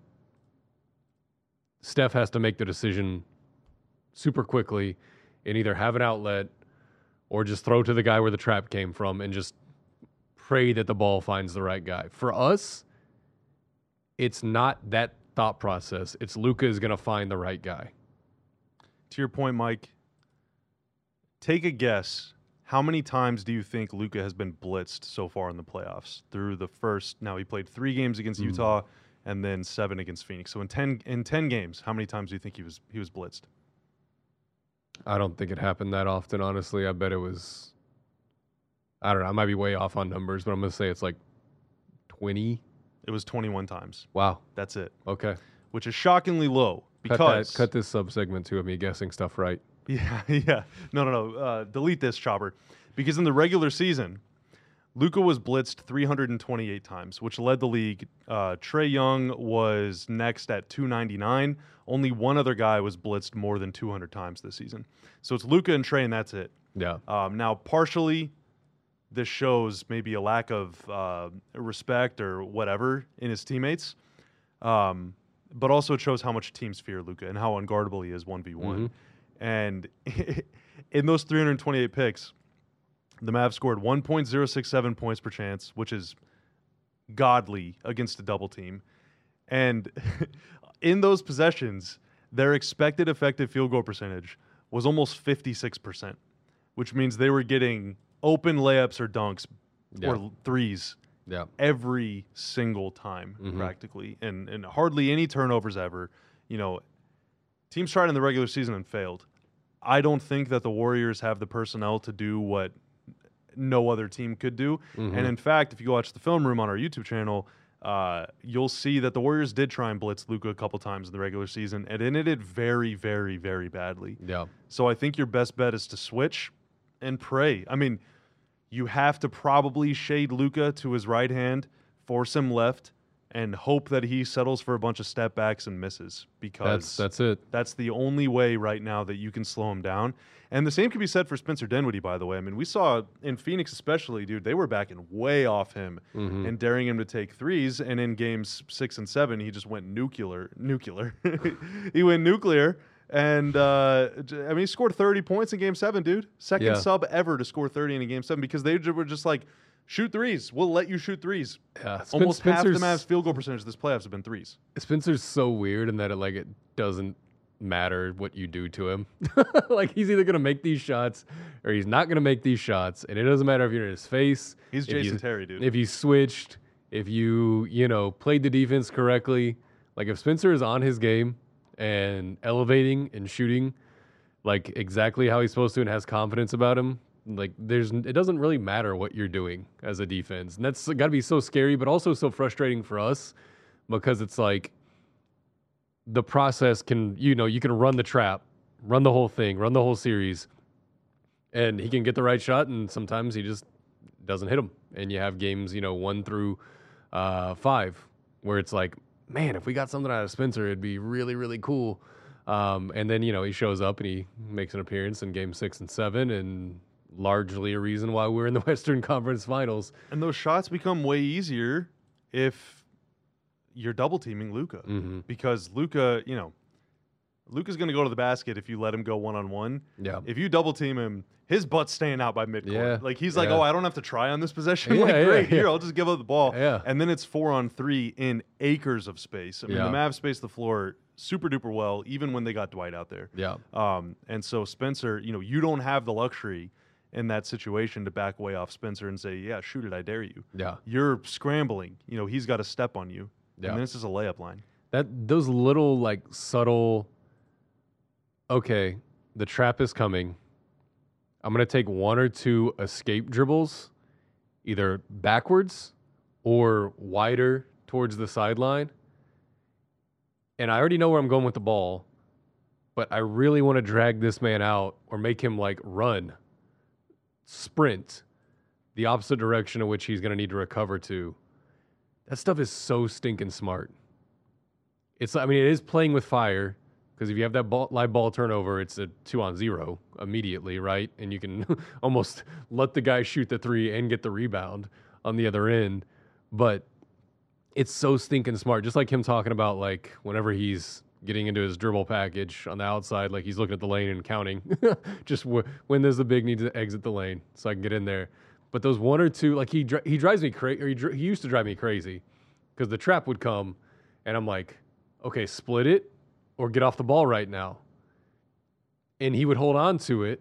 Steph has to make the decision super quickly and either have an outlet or just throw to the guy where the trap came from and just pray that the ball finds the right guy. For us, it's not that thought process. It's Luka is going to find the right guy. To your point, Mike, take a guess. How many times do you think Luka has been blitzed so far in the playoffs? Through the first, now he played three games against Mhm. Utah and then seven against Phoenix. So in ten in ten games, how many times do you think he was he was blitzed? I don't think it happened that often, honestly. I bet it was, I don't know. I might be way off on numbers, but I'm going to say it's like 20. It was 21 times. Wow. That's it, Okay. which is shockingly low Cut, because that, cut this sub segment too of me guessing stuff right. Yeah, yeah. No, no, no. Uh, delete this, Chopper. Because in the regular season, Luka was blitzed 328 times, which led the league. Uh, Trae Young was next at 299. Only one other guy was blitzed more than 200 times this season. So it's Luka and Trae, and that's it. Yeah. Um, now, partially, this shows maybe a lack of uh, respect or whatever in his teammates. Um, but also, it shows how much teams fear Luka and how unguardable he is 1v1. Mhm. And in those 328 picks, the Mavs scored 1.067 points per chance, which is godly against a double team. And in those possessions, their expected effective field goal percentage was almost 56%, which means they were getting open layups or dunks Yeah. or threes Yeah. every single time Mhm. practically and and hardly any turnovers ever you know teams tried in the regular season and failed i don't think that the warriors have the personnel to do what no other team could do Mhm. and in fact if you watch the film room on our youtube channel uh, you'll see that the Warriors did try and blitz Luka a couple times in the regular season, and ended it very, very, very badly. Yeah. So I think your best bet is to switch and pray. I mean, you have to probably shade Luka to his right hand, force him left, and hope that he settles for a bunch of step backs and misses because That's that's it. that's the only way right now that you can slow him down. And the same can be said for Spencer Dinwiddie, by the way. I mean, we saw in Phoenix, especially, dude, they were backing way off him Mhm. and daring him to take threes. And in games six and seven, he just went nuclear. Nuclear. he went nuclear. And uh, I mean, he scored 30 points in game seven, dude. Second Yeah. sub ever to score 30 in a game seven because they were just like, shoot threes. We'll let you shoot threes. Yeah. Spen- Almost half the Spencer's- Mavs field goal percentage this playoffs have been threes. Spencer's so weird in that it like it doesn't matter what you do to him. like he's either gonna make these shots or he's not gonna make these shots, and it doesn't matter if you're in his face. He's Jason you- Terry, dude. If you switched, if you you know played the defense correctly, like if Spencer is on his game and elevating and shooting like exactly how he's supposed to and has confidence about him, like there's it doesn't really matter what you're doing as a defense, and that's got to be so scary, but also so frustrating for us because it's like the process can you know you can run the trap, run the whole thing, run the whole series, and he can get the right shot, and sometimes he just doesn't hit them, and you have games you know one through uh, five where it's like, man, if we got something out of Spencer, it'd be really really cool. Um, and then you know he shows up and he makes an appearance in game six and seven, and largely a reason why we're in the Western Conference Finals. And those shots become way easier if you're double teaming Luka hmm because Luka, you know, Luka's going to go to the basket if you let him go one on one. Yeah, If you double team him, his butt's staying out by midcourt. Yeah, Like he's like, yeah. "Oh, I don't have to try on this possession." Yeah, like, yeah, great, here, I'll just give up the ball. Yeah. And then it's four on three in acres of space. I mean, the Mavs space the floor super duper well, even when they got Dwight out there. yeah, Um, and so Spencer, you know, you don't have the luxury in that situation to back way off Spencer and say, "Yeah, shoot it, I dare you." yeah. You're scrambling. You know, he's got to step on you. Yeah. And this is a layup line. That those little like subtle. Okay, the trap is coming. I'm going to take one or two escape dribbles, either backwards or wider towards the sideline. And I already know where I'm going with the ball, but I really want to drag this man out or make him like run, sprint the opposite direction in which he's going to need to recover to. That stuff is so stinking smart. It's, I mean, it is playing with fire because if you have that ball, live ball turnover, it's a two on zero immediately, right? And you can almost let the guy shoot the three and get the rebound on the other end. But it's so stinking smart. Just like him talking about like whenever he's getting into his dribble package on the outside, like he's looking at the lane and counting. Just w- when there's the big need to exit the lane so I can get in there. But those one or two, like he he drives me crazy, he, he used to drive me crazy, because the trap would come, and I'm like, okay, split it, or get off the ball right now. And he would hold on to it,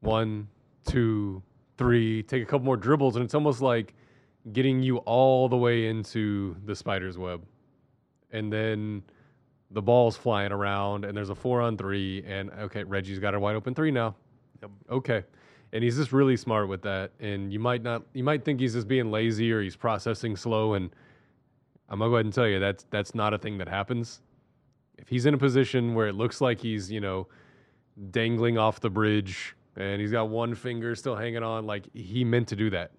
one, two, three, take a couple more dribbles, and it's almost like getting you all the way into the spider's web, and then the ball's flying around, and there's a four on three, and okay, Reggie's got a wide open three now. Yep. Okay and he's just really smart with that. And you might not, you might think he's just being lazy or he's processing slow. And I'm gonna go ahead and tell you that's that's not a thing that happens. If he's in a position where it looks like he's, you know, dangling off the bridge and he's got one finger still hanging on, like he meant to do that.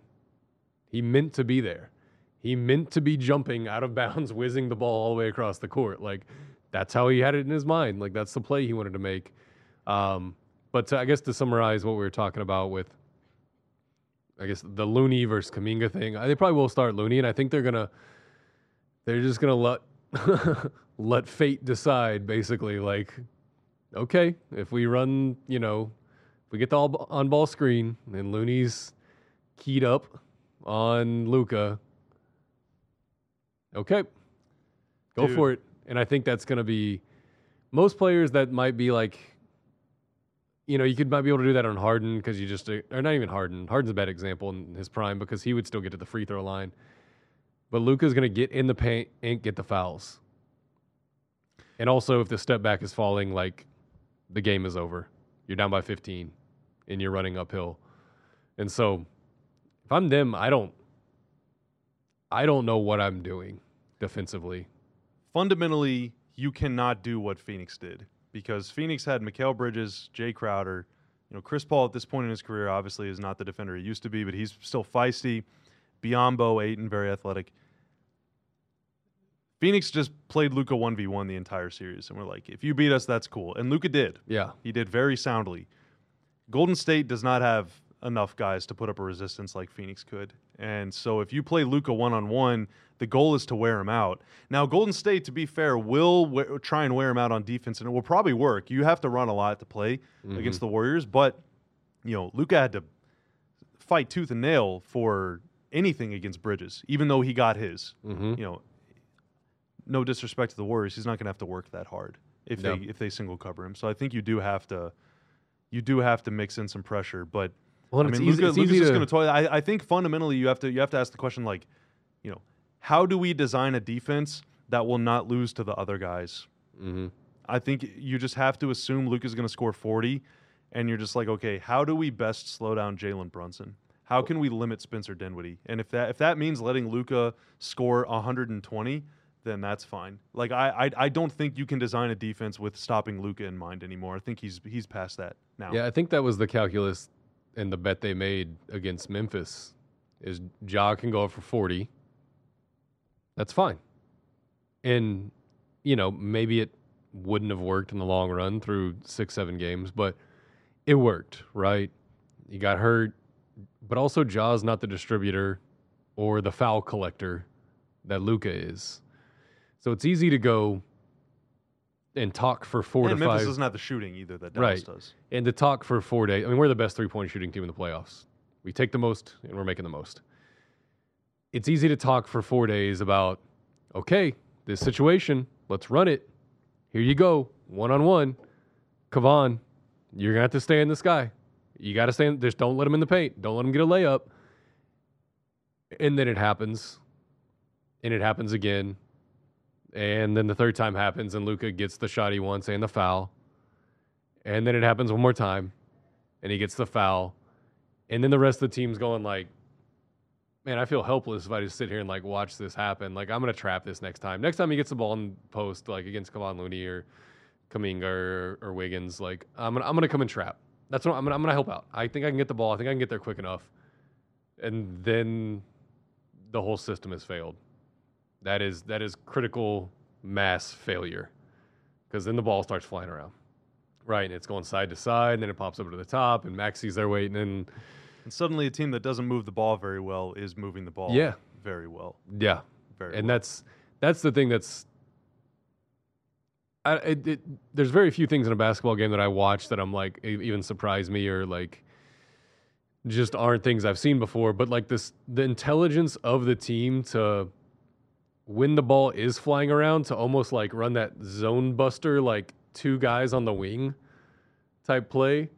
He meant to be there. He meant to be jumping out of bounds, whizzing the ball all the way across the court. Like that's how he had it in his mind. Like that's the play he wanted to make. Um, but to, I guess to summarize what we were talking about with, I guess the Looney versus Kuminga thing, they probably will start Looney, and I think they're gonna, they're just gonna let let fate decide. Basically, like, okay, if we run, you know, if we get the all on ball screen and Looney's keyed up on Luka, okay, go Dude. for it. And I think that's gonna be most players that might be like you know, you could might be able to do that on Harden because you just or not even Harden. Harden's a bad example in his prime because he would still get to the free throw line. But Luka's going to get in the paint and get the fouls. And also, if the step back is falling, like the game is over. You're down by 15, and you're running uphill. And so, if I'm them, I don't. I don't know what I'm doing defensively. Fundamentally, you cannot do what Phoenix did because Phoenix had Mikal Bridges, Jae Crowder. You know, Chris Paul at this point in his career obviously is not the defender he used to be, but he's still feisty. Biyombo, Ayton, very athletic. Phoenix just played Luka 1v1 the entire series, and we're like, if you beat us, that's cool. And Luka did. Yeah. He did very soundly. Golden State does not have enough guys to put up a resistance like Phoenix could. And so if you play Luka one on one, the goal is to wear him out. Now, Golden State, to be fair, will we- try and wear him out on defense, and it will probably work. You have to run a lot to play against the Warriors, but you know, Luka had to fight tooth and nail for anything against Bridges, even though he got his. Mm-hmm. You know, no disrespect to the Warriors, he's not going to have to work that hard if No. they if they single cover him. So I think you do have to you do have to mix in some pressure, but Well, I and it's mean, easy, it's Luka's easy just to, going to toy. I, I think fundamentally you have to you have to ask the question like, you know, how do we design a defense that will not lose to the other guys? Mhm. I think you just have to assume Luka's going to score forty, and you're just like, okay, how do we best slow down Jalen Brunson? How can we limit Spencer Dinwiddie? And if that if that means letting Luka score 120, then that's fine. Like I, I I don't think you can design a defense with stopping Luka in mind anymore. I think he's he's past that now. Yeah, I think that was the calculus and the bet they made against Memphis is Ja can go for 40. That's fine. And, you know, maybe it wouldn't have worked in the long run through six, seven games, but it worked, right? You got hurt, but also Ja's not the distributor or the foul collector that Luka is. So it's easy to go and talk for four and to Memphis five doesn't the shooting either that Dallas Right. does. and to talk for four days. I mean, we're the best three point shooting team in the playoffs. We take the most, and we're making the most. It's easy to talk for four days about, okay, this situation, let's run it. Here you go, one on one. Kevon, you're gonna have to stay in the sky. You got to stay. In, just don't let him in the paint. Don't let him get a layup. And then it happens, and it happens again, and then the third time happens, and Luka gets the shot he wants and the foul. And then it happens one more time. and he gets the foul, and then the rest of the team's going like, man, I feel helpless if I just sit here and like watch this happen. Like I'm gonna trap this next time. Next time he gets the ball in post, like against Kevon Looney or Kuminga or, or Wiggins, like I'm gonna I'm gonna come and trap. That's what I'm gonna I'm gonna help out. I think I can get the ball. I think I can get there quick enough. And then the whole system has failed. That is that is critical mass failure. Because then the ball starts flying around. Right, and it's going side to side, and then it pops over to the top, and Maxi's there waiting, and And suddenly, a team that doesn't move the ball very well is moving the ball Yeah. very well. yeah, Very and well. that's that's the thing that's I, it, it, there's very few things in a basketball game that I watch that I'm like even surprise me or like just aren't things I've seen before. But like this, the intelligence of the team to when the ball is flying around to almost like run that zone buster, like two guys on the wing type play.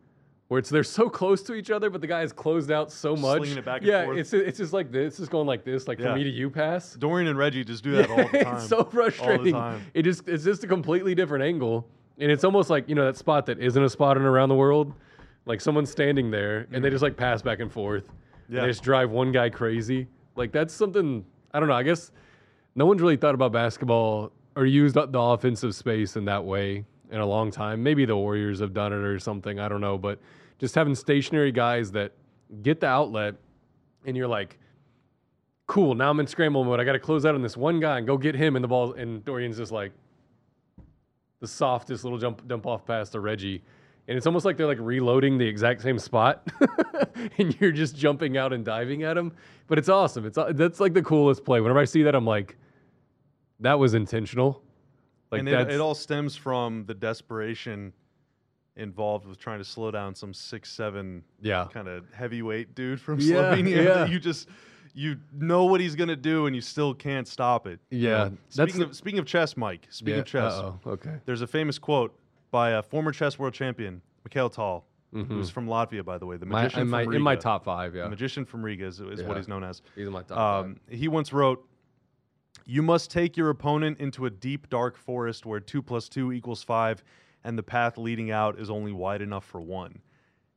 Where it's they're so close to each other, but the guy is closed out so much. Slinging it back and yeah, forth. it's it's just like this. It's just going like this, like Yeah. from me to you pass. Dorian and Reggie just do that all the time. it's so frustrating. time. It just it's just a completely different angle, and it's almost like you know that spot that isn't a spot in around the world, like someone's standing there and they just like pass back and forth. and Mm-hmm. Yeah. they just drive one guy crazy. Like that's something I don't know. I guess no one's really thought about basketball or used the offensive space in that way in a long time. Maybe the Warriors have done it or something. I don't know, but just having stationary guys that get the outlet, and you're like cool. Now I'm in scramble mode. I got to close out on this one guy and go get him. And the ball, and Dorian's just like the softest little jump dump off pass to Reggie. And it's almost like they're like reloading the exact same spot, and you're just jumping out and diving at him. But it's awesome. It's uh, that's like the coolest play. Whenever I see that, I'm like, that was intentional. Like and it, it all stems from the desperation involved with trying to slow down some six seven yeah, kind of heavyweight dude from Yeah, Slovenia. yeah. You just you know what he's gonna do, and you still can't stop it. you Yeah, know? that's Speaking of speaking of chess, Mike. Speaking yeah. of chess, Uh-oh. Okay. there's a famous quote by a former chess world champion, Mikhail Tal, Mhm. who's from Latvia, by the way. The My, magician in my from in my top five. The Yeah, magician from Riga is, is Yeah. what he's known as. he's in my top five. Um, he once wrote, "You must take your opponent into a deep, dark forest where two plus two equals five, and the path leading out is only wide enough for one."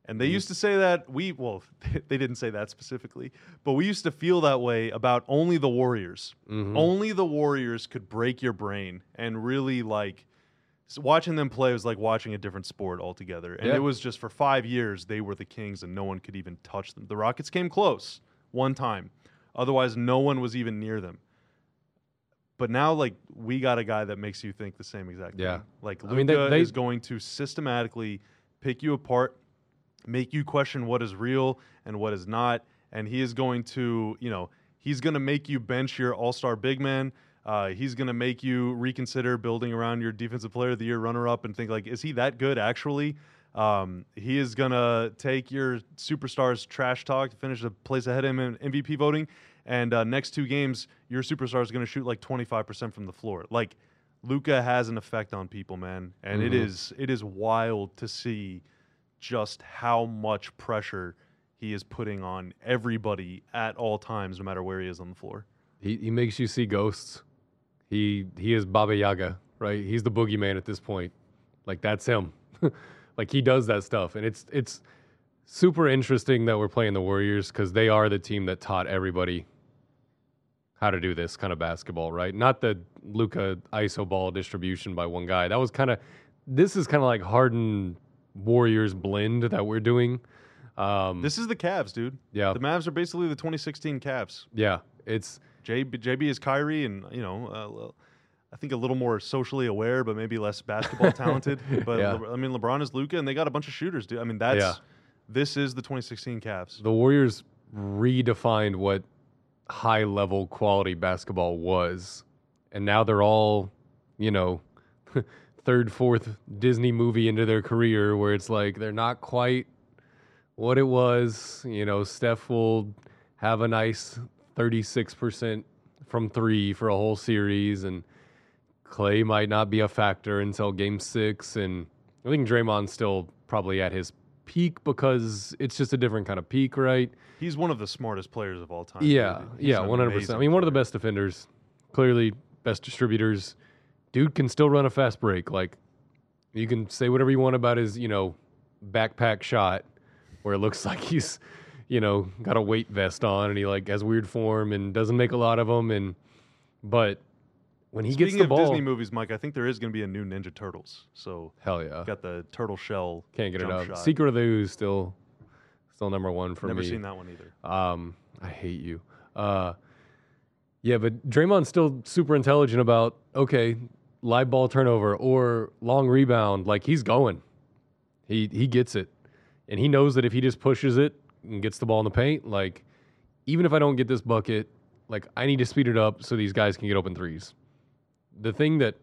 And they used to say that we well, they didn't say that specifically, but we used to feel that way about only the Warriors. Mhm. Only the Warriors could break your brain and really like. watching them play was like watching a different sport altogether. And Yeah. it was just for five years they were the Kings and no one could even touch them. The Rockets came close one time. Otherwise, no one was even near them. But now, like, we got a guy that makes you think the same exact Yeah. thing. Like, I Luka mean, they- they- is going to systematically pick you apart, make you question what is real and what is not, and he is going to, you know, he's going to make you bench your all-star big man. Uh, he's going to make you reconsider building around your defensive player of the year runner-up and think like, is he that good actually? Um, he is going to take your superstars trash talk to finish the place ahead of him in MVP voting. And uh, next two games, your superstar is going to shoot like 25% from the floor. Like Luka has an effect on people, man, and it Mhm. is it is wild to see just how much pressure he is putting on everybody at all times, no matter where he is on the floor. He he makes you see ghosts. He he is Baba Yaga, right? He's the boogeyman at this point. Like that's him. like he does that stuff, and it's it's super interesting that we're playing the Warriors because they are the team that taught everybody how to do this kind of basketball, right? Not the Luka ISO ball distribution by one guy. That was kind of this is kind of like Harden Warriors blend that we're doing. Um, This is the Cavs, dude. yeah, The Mavs are basically the 2016 Cavs. yeah. It's JB, JB is Kyrie, and you know, uh, I think a little more socially aware, but maybe less basketball talented. But Yeah. Le- I mean, LeBron is Luka, and they got a bunch of shooters, dude. I mean, that's Yeah. this is the 2016 Cavs. the Warriors redefined what high level quality basketball was. And now they're all, you know, third, fourth Disney movie into their career where it's like they're not quite what it was. You know, Steph will have a nice 36% from three for a whole series, and Klay might not be a factor until game six. And I think Draymond's still probably at his peak because it's just a different kind of peak, right? He's one of the smartest players of all time. Yeah, yeah, one hundred percent. I mean, one of the best defenders, clearly best distributors. Dude can still run a fast break. Like, you can say whatever you want about his, you know, backpack shot, where it looks like he's, you know, got a weight vest on and he like has weird form and doesn't make a lot of them. And but when he Speaking gets the of ball, Disney movies, Mike, I think there is going to be a new Ninja Turtles. So hell yeah, got the turtle shell. can't get it up. shot. Secret of the Ooze still, still number one for Never me. Never seen that one either. Um, I hate you. Uh, yeah, but Draymond's still super intelligent about okay, live ball turnover or long rebound. Like he's going, he he gets it, and he knows that if he just pushes it and gets the ball in the paint, like even if I don't get this bucket, like I need to speed it up so these guys can get open threes. The thing that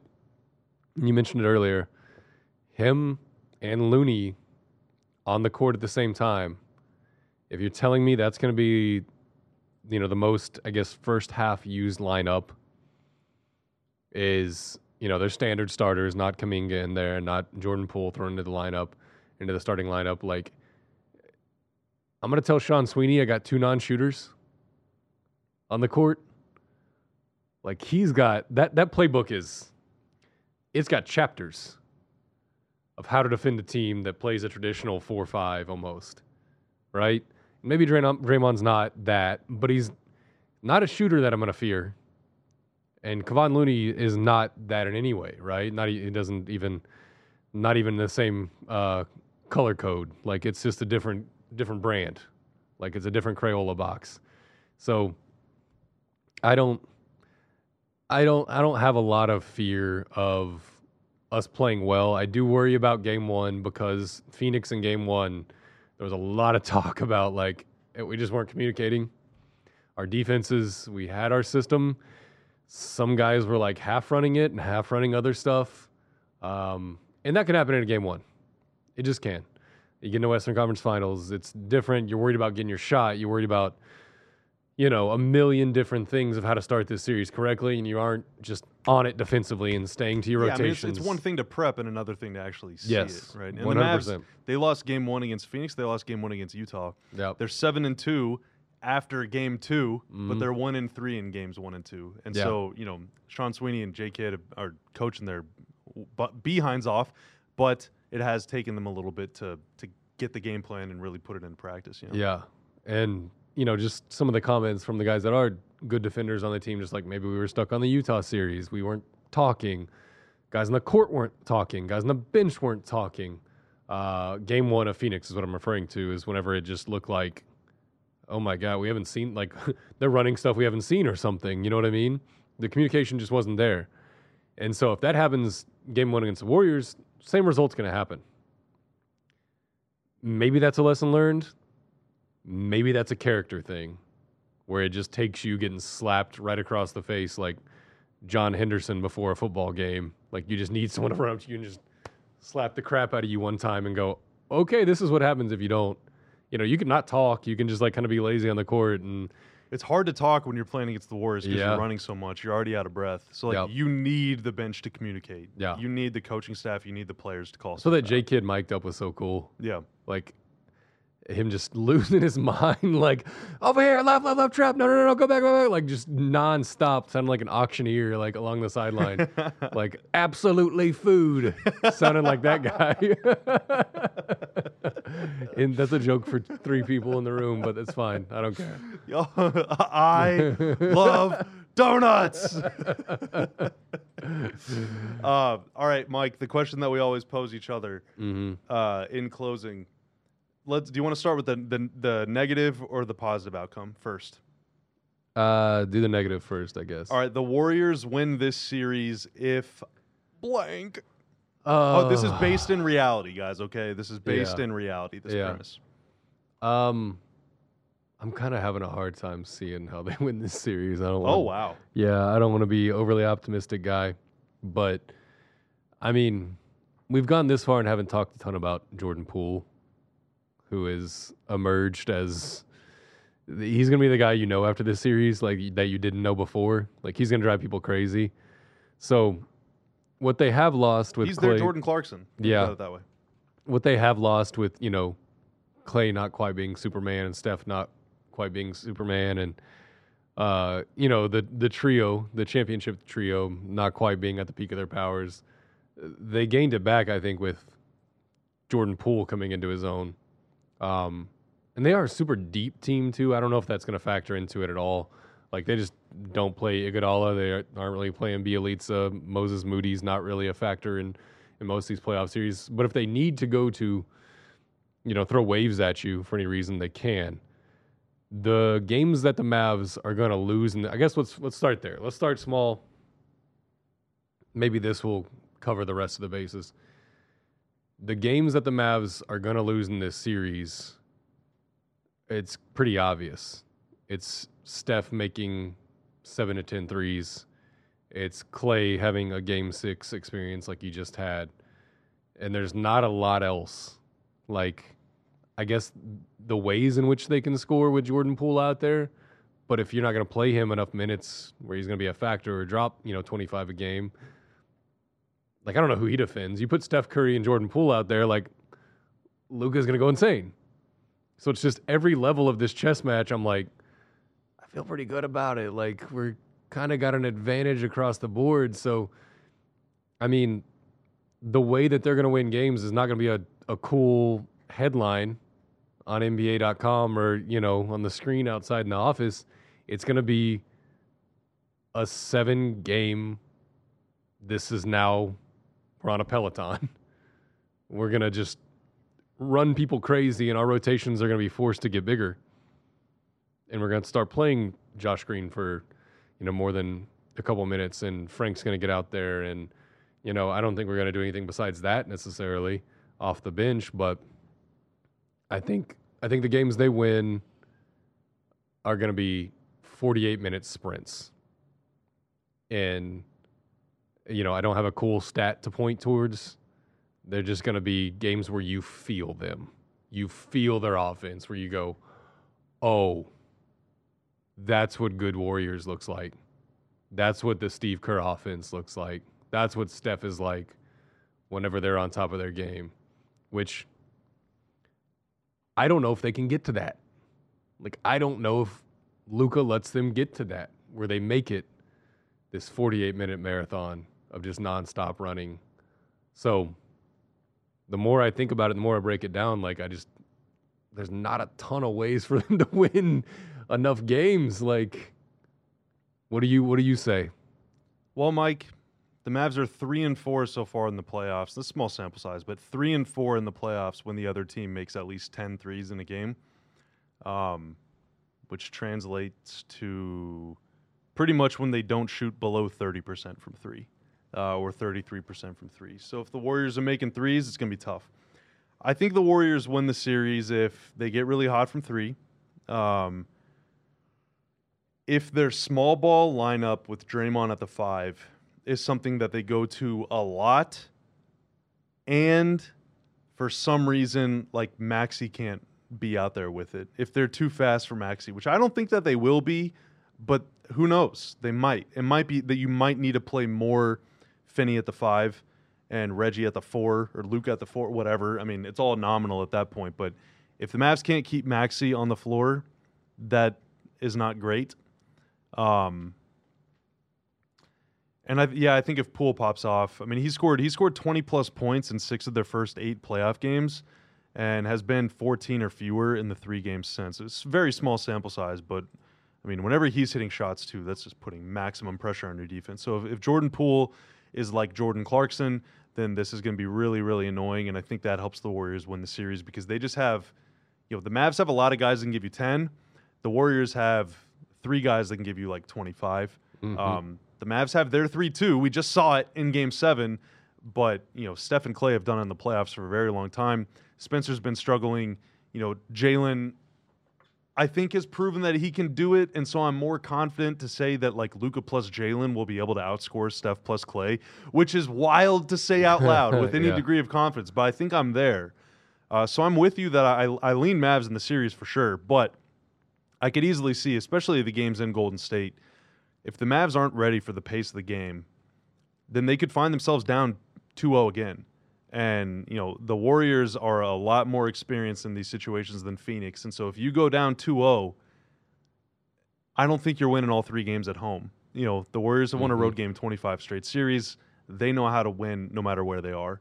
you mentioned it earlier, him and Looney on the court at the same time. If you're telling me that's going to be, you know, the most, I guess, first half used lineup is, you know, their standard starters, not Kuminga in there, not Jordan Poole thrown into the lineup, into the starting lineup. Like, I'm going to tell Sean Sweeney I got two non shooters on the court. Like, he's got that, that playbook is, it's got chapters of how to defend a team that plays a traditional 4 5 almost, right? Maybe Draymond, Draymond's not that, but he's not a shooter that I'm going to fear. And Kevon Looney is not that in any way, right? Not he doesn't even, not even the same uh, color code. Like it's just a different different brand. Like it's a different Crayola box. So I don't, I don't, I don't have a lot of fear of us playing well. I do worry about game one because Phoenix in game one, there was a lot of talk about like we just weren't communicating. Our defenses, we had our system. Some guys were like half running it and half running other stuff. Um, and that can happen in a game one. It just can. You get in the Western Conference Finals, it's different. You're worried about getting your shot. You're worried about, you know, a million different things of how to start this series correctly, and you aren't just on it defensively and staying to your Yeah, I mean, it's, it's one thing to prep and another thing to actually see Yes, it, right? And 100%. Mavs, they lost game one against Phoenix. They lost game one against Utah. Yep. They're seven and two after game 2 but Mhm. they're one and three in games one and two. And Yeah. so you know, Sean Sweeney and J Kidd are coaching their behinds off, but it has taken them a little bit to to get the game plan and really put it in practice. You know? Yeah. And, you know, just some of the comments from the guys that are good defenders on the team, just like maybe we were stuck on the Utah series. We weren't talking. Guys on the court weren't talking. Guys on the bench weren't talking. Uh, game one of Phoenix is what I'm referring to, is whenever it just looked like, oh my God, we haven't seen, like, they're running stuff we haven't seen or something. You know what I mean? The communication just wasn't there. And so if that happens game one against the Warriors, same result's going to happen. Maybe that's a lesson learned maybe that's a character thing where it just takes you getting slapped right across the face like John Henderson before a football game. Like you just need someone to run up to you and just slap the crap out of you one time and go, okay, this is what happens if you don't. You know, you can not talk. You can just like kind of be lazy on the court and It's hard to talk when you're playing against the Warriors because Yeah. you're running so much. You're already out of breath. So like Yep. you need the bench to communicate. Yeah. You need the coaching staff. You need the players to call. so that. J Kidd mic'd up was so cool. Yeah. Like him just losing his mind, like over here, left, left, left, trap, no, no, no, no, go back, go back, like just nonstop, sounding like an auctioneer, like along the sideline, like absolutely food, sounding like that guy. and that's a joke for three people in the room, but it's fine. I don't care. Yo, I love donuts. uh, all right, Mike. The question that we always pose each other hmm uh, in closing. Let's. Do you want to start with the, the the negative or the positive outcome first? Uh, do the negative first, I guess. All right. The Warriors win this series if blank. Oh, this is based in reality, guys. Okay, this is based Yeah. in reality. This Yeah. premise. Um, I'm kind of having a hard time seeing how they win this series. I don't. Oh wanna- wow. Yeah, I don't want to be overly optimistic guy, but I mean, we've gone this far and haven't talked a ton about Jordan Poole, who has emerged as he's going to be the guy you know after this series, like that you didn't know before. Like he's going to drive people crazy. So, what they have lost with He's Klay, their Jordan Clarkson. Yeah. that way. what they have lost with you know Klay not quite being Superman and Steph not quite being Superman and uh, you know the the trio, the championship trio, not quite being at the peak of their powers. They gained it back, I think, with Jordan Poole coming into his own. Um, and they are a super deep team too. I don't know if that's going to factor into it at all. Like they just don't play Iguodala. They aren't really playing Bjelica. Moses Moody's not really a factor in in most of these playoff series. But if they need to go to, you know, throw waves at you for any reason, they can. The games that the Mavs are going to lose, and I guess let's let's start there. Let's start small. Maybe this will cover the rest of the bases. The games that the Mavs are going to lose in this series, it's pretty obvious. It's Steph making seven to 10 threes. It's Klay having a game six experience like you just had. And there's not a lot else. Like, I guess the ways in which they can score with Jordan Poole out there. But if you're not going to play him enough minutes where he's going to be a factor or drop, you know, 25 a game, like I don't know who he defends. You put Steph Curry and Jordan Poole out there, like Luka's going to go insane. So it's just every level of this chess match. I'm like, I feel pretty good about it. Like we're kind of got an advantage across the board. So, I mean, the way that they're to win games is not to be a, a cool headline on NBA.com or, you know, on the screen outside in the office. It's to be a seven game. This is now, we're on a Peloton. We're going to just run people crazy, and our rotations are going to be forced to get bigger. And we're going to start playing Josh Green for you know, more than a couple minutes, and Frank's going to get out there, and you know, I don't think we're going to do anything besides that necessarily off the bench, but I think I think the games they win are going to be 48 minute sprints, and you know, I don't have a cool stat to point towards. They're just going to be games where you feel them. You feel their offense, where you go, oh, that's what good Warriors looks like. That's what the Steve Kerr offense looks like. That's what Steph is like whenever they're on top of their game, which I don't know if they can get to that. Like, I don't know if Luka lets them get to that where they make it this 48 minute marathon of just nonstop running. So, the more I think about it, the more I break it down. Like, I just, there's not a ton of ways for them to win enough games. Like, what do you what do you say? Well, Mike, the Mavs are three and four so far in the playoffs. This small sample size, but three and four in the playoffs when the other team makes at least 10 threes in a game, um, which translates to pretty much when they don't shoot below 30% from three uh, or 33% from three. So if the Warriors are making threes, it's going to be tough. I think the Warriors win the series if they get really hot from three. Um, if their small ball lineup with Draymond at the five is something that they go to a lot, and for some reason, like Maxi can't be out there with it. If they're too fast for Maxi, which I don't think that they will be, but who knows? They might. It might be that you might need to play more Finney at the five and Reggie at the four or Luke at the four, whatever. I mean, it's all nominal at that point. But if the Mavs can't keep Maxi on the floor, that is not great. Um, and I, yeah, I think if Poole pops off, I mean, he scored he scored 20 plus points in six of their first eight playoff games, and has been 14 or fewer in the three games since. It's very small sample size, but I mean, whenever he's hitting shots too, that's just putting maximum pressure on your defense. So if, if Jordan Poole is like Jordan Clarkson, then this is going to be really, really annoying, and I think that helps the Warriors win the series because they just have, you know, the Mavs have a lot of guys that can give you 10. The Warriors have three guys that can give you like 25. Mm-hmm. Um, the Mavs have their three too. We just saw it in Game Seven, but you know Steph and Klay have done it in the playoffs for a very long time. Spencer's been struggling. You know Jalen, I think has proven that he can do it, and so I'm more confident to say that like Luka plus Jalen will be able to outscore Steph plus Klay, which is wild to say out loud with any yeah. degree of confidence. But I think I'm there. Uh, so I'm with you that I, I lean Mavs in the series for sure, but I could easily see, especially the games in Golden State, if the Mavs aren't ready for the pace of the game, then they could find themselves down 2-0 again. And, you know, the Warriors are a lot more experienced in these situations than Phoenix. And so if you go down 2-0, I don't think you're winning all three games at home. You know, the Warriors have won mm-hmm. a road game 25 straight series. They know how to win no matter where they are.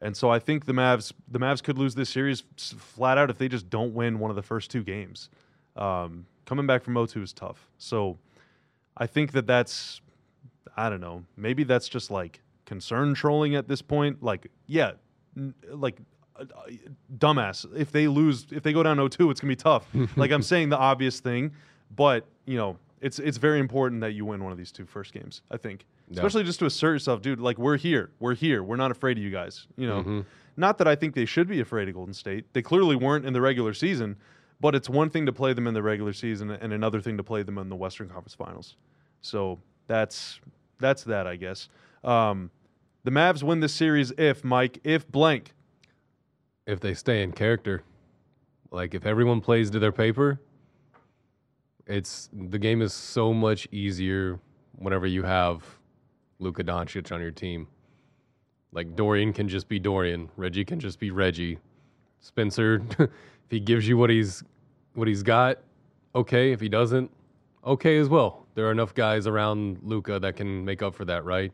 And so I think the Mavs the Mavs could lose this series flat out if they just don't win one of the first two games. Um, coming back from 0-2 is tough. So I think that that's I don't know. Maybe that's just like concern trolling at this point. Like, yeah, n- like uh, uh, dumbass. If they lose, if they go down 0-2, it's gonna be tough. like I'm saying the obvious thing, but you know, it's it's very important that you win one of these two first games. I think, Yeah. especially just to assert yourself, dude. Like we're here, we're here. We're not afraid of you guys. You know, Mhm. not that I think they should be afraid of Golden State. They clearly weren't in the regular season, but it's one thing to play them in the regular season and another thing to play them in the Western Conference Finals. So that's that's that, I guess. Um, the Mavs win this series if Mike, if blank. if they stay in character. Like if everyone plays to their paper, it's the game is so much easier whenever you have Luka Doncic on your team. Like Dorian can just be Dorian, Reggie can just be Reggie. Spencer, if he gives you what he's what he's got, okay. If he doesn't, okay as well. There are enough guys around Luka that can make up for that, right?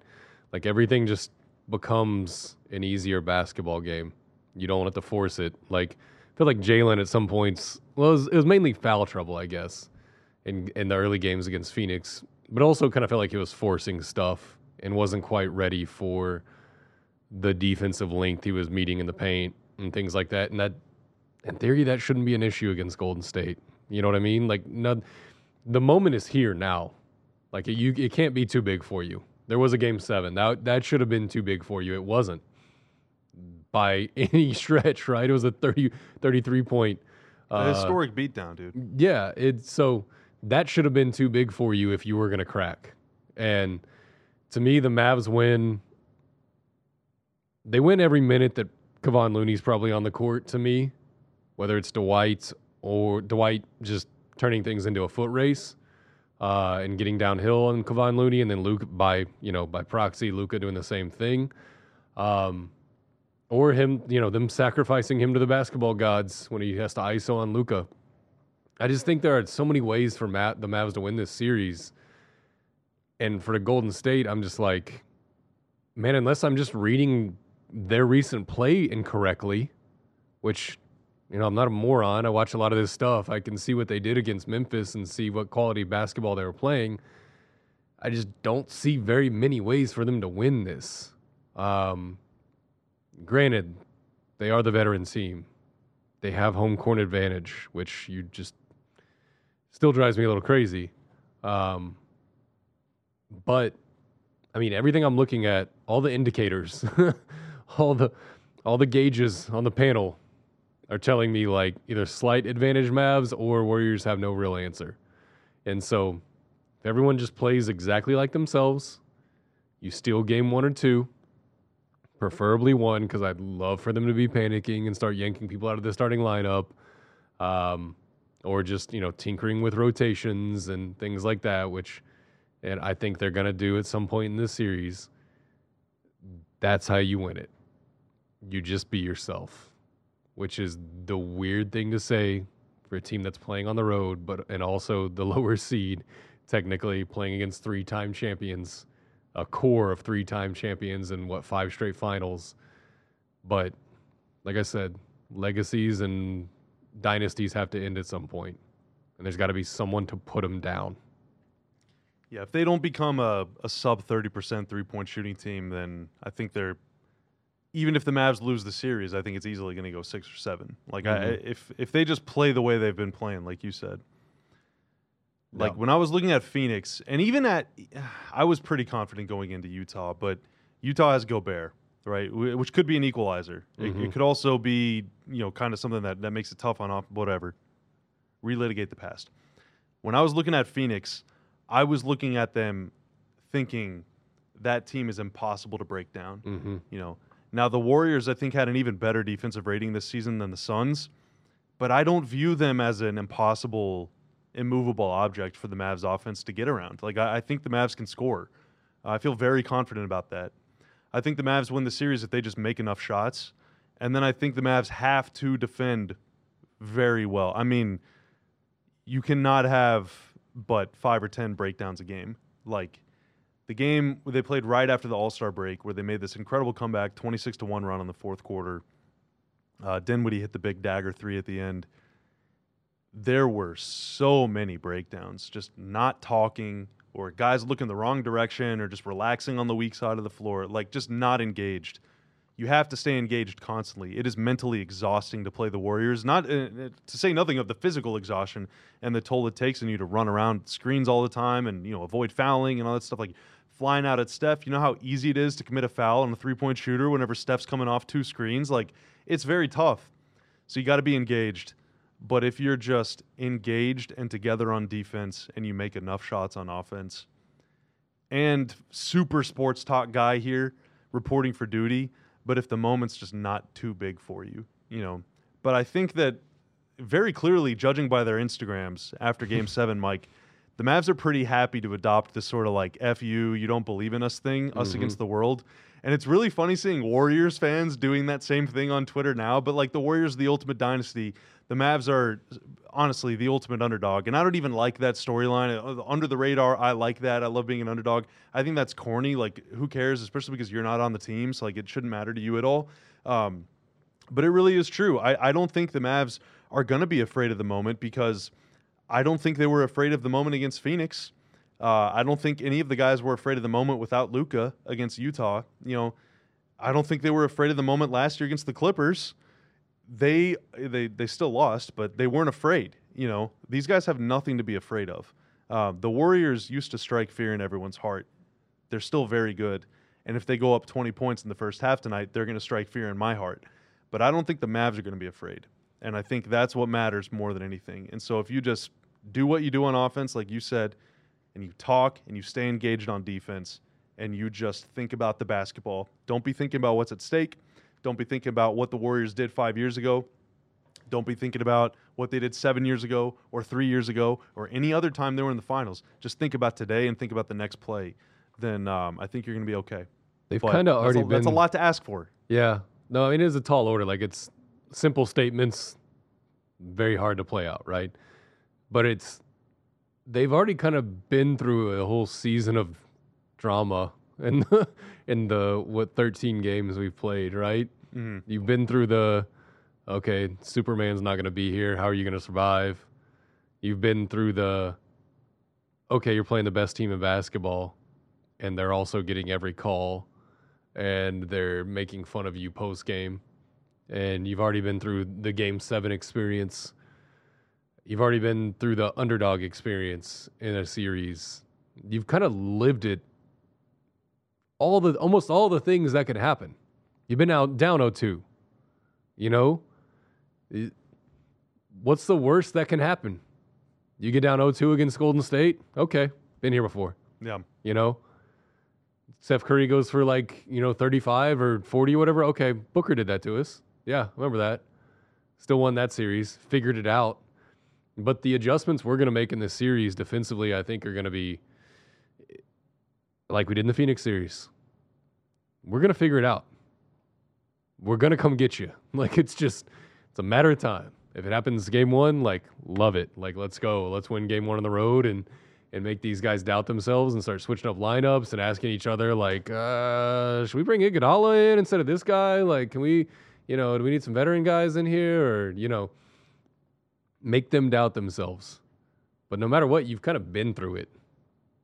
Like everything just becomes an easier basketball game. You don't want to force it. Like I feel like Jalen at some points. Well, it was, it was mainly foul trouble, I guess, in in the early games against Phoenix, but also kind of felt like he was forcing stuff and wasn't quite ready for the defensive length he was meeting in the paint and things like that. And that, in theory, that shouldn't be an issue against Golden State. You know what I mean? Like, no, the moment is here now. Like, it, you, it can't be too big for you. There was a game seven. That that should have been too big for you. It wasn't by any stretch, right? It was a 30, 33 point. A uh, historic beatdown, dude. yeah, it's so that should have been too big for you if you were going to crack. And to me, the Mavs win. They win every minute that Kevon Looney's probably on the court. To me, whether it's Dwight or Dwight just turning things into a foot race uh, and getting downhill on Kevon Looney, and then Luke by you know by proxy, Luka doing the same thing. Um, or him, you know, them sacrificing him to the basketball gods when he has to ISO on Luka. I just think there are so many ways for Matt the Mavs to win this series. And for the Golden State, I'm just like, man, unless I'm just reading their recent play incorrectly, which, you know, I'm not a moron. I watch a lot of this stuff. I can see what they did against Memphis and see what quality basketball they were playing. I just don't see very many ways for them to win this. Um, granted, they are the veteran team. They have home court advantage, which you just still drives me a little crazy. Um, but I mean, everything I'm looking at, all the indicators, all the all the gauges on the panel are telling me like either slight advantage Mavs or Warriors have no real answer. And so, if everyone just plays exactly like themselves, you steal game one or two, preferably one, because I'd love for them to be panicking and start yanking people out of the starting lineup, um, or just you know tinkering with rotations and things like that, which, and I think they're gonna do at some point in this series. That's how you win it. You just be yourself, which is the weird thing to say for a team that's playing on the road, but and also the lower seed, technically playing against three-time champions a core of three time champions and what five straight finals. But like I said, legacies and dynasties have to end at some point, and there's got to be someone to put them down. Yeah, if they don't become a, a sub 30% three point shooting team, then I think they're, even if the Mavs lose the series, I think it's easily going to go six or seven. Like, I, Mhm. if, if they just play the way they've been playing, like you said. Like Yeah. when I was looking at Phoenix, and even at, I was pretty confident going into Utah, but Utah has Gobert, right? Which could be an equalizer. It, Mhm. it could also be, you know, kind of something that, that makes it tough on off, whatever. Relitigate the past. When I was looking at Phoenix, I was looking at them thinking that team is impossible to break down. Mm-hmm. You know, now the Warriors I think had an even better defensive rating this season than the Suns, but I don't view them as an impossible, immovable object for the Mavs offense to get around. Like I, I think the Mavs can score. I feel very confident about that. I think the Mavs win the series if they just make enough shots, and then I think the Mavs have to defend very well. I mean, you cannot have but five or ten breakdowns a game. Like the game they played right after the All Star break, where they made this incredible comeback, 26 to one run in the fourth quarter. Uh, Dinwiddie hit the big dagger three at the end. There were so many breakdowns, just not talking, or guys looking the wrong direction, or just relaxing on the weak side of the floor, like just not engaged. You have to stay engaged constantly. It is mentally exhausting to play the Warriors. Not uh, to say nothing of the physical exhaustion and the toll it takes on you to run around screens all the time and you know avoid fouling and all that stuff. Like flying out at Steph. You know how easy it is to commit a foul on a three point shooter whenever Steph's coming off two screens? Like, it's very tough. So you got to be engaged. But if you're just engaged and together on defense and you make enough shots on offense, and super sports talk guy here reporting for duty, but if the moment's just not too big for you, you know. But I think that very clearly, judging by their Instagrams after game seven, Mike, the Mavs are pretty happy to adopt this sort of like "f you, you don't believe in us" thing, mm-hmm. us against the world. And it's really funny seeing Warriors fans doing that same thing on Twitter now. But like the Warriors, the ultimate dynasty, the Mavs are honestly the ultimate underdog. And I don't even like that storyline. Uh, under the radar, I like that. I love being an underdog. I think that's corny. Like, who cares? Especially because you're not on the team, so like it shouldn't matter to you at all. Um, but it really is true. I, I don't think the Mavs are going to be afraid of the moment because I don't think they were afraid of the moment against Phoenix. Uh, I don't think any of the guys were afraid of the moment without Luka against Utah. You know, I don't think they were afraid of the moment last year against the Clippers. They they they still lost, but they weren't afraid. You know, these guys have nothing to be afraid of. Uh, the Warriors used to strike fear in everyone's heart. They're still very good, and if they go up 20 points in the first half tonight, they're going to strike fear in my heart. But I don't think the Mavs are going to be afraid, and I think that's what matters more than anything. And so if you just do what you do on offense, like you said, and you talk and you stay engaged on defense and you just think about the basketball. Don't be thinking about what's at stake. Don't be thinking about what the Warriors did five years ago. Don't be thinking about what they did seven years ago or three years ago or any other time they were in the finals. Just think about today and think about the next play. Then um, I think you're going to be okay. They've kind of already a, been. That's a lot to ask for. Yeah. No, I mean, it is a tall order. Like, it's simple statements, very hard to play out, right? but it's they've already kind of been through a whole season of drama in the, in the what 13 games we've played, right? Mm-hmm. You've been through the okay, Superman's not going to be here. How are you going to survive? You've been through the okay, you're playing the best team in basketball and they're also getting every call and they're making fun of you post game. And you've already been through the game 7 experience You've already been through the underdog experience in a series. You've kind of lived it. All the almost all the things that could happen. You've been out down 0-2. You know, what's the worst that can happen? You get down 0-2 against Golden State. Okay, been here before. Yeah. You know, Steph Curry goes for like you know 35 or 40 or whatever. Okay, Booker did that to us. Yeah, remember that. Still won that series. Figured it out. But the adjustments we're going to make in this series defensively, I think, are going to be like we did in the Phoenix series. We're going to figure it out. We're going to come get you. Like, it's just, it's a matter of time. If it happens game one, like, love it. Like, let's go. Let's win game one on the road and, and make these guys doubt themselves and start switching up lineups and asking each other, like, uh, should we bring Iguodala in instead of this guy? Like, can we, you know, do we need some veteran guys in here? Or, you know, make them doubt themselves. But no matter what, you've kind of been through it.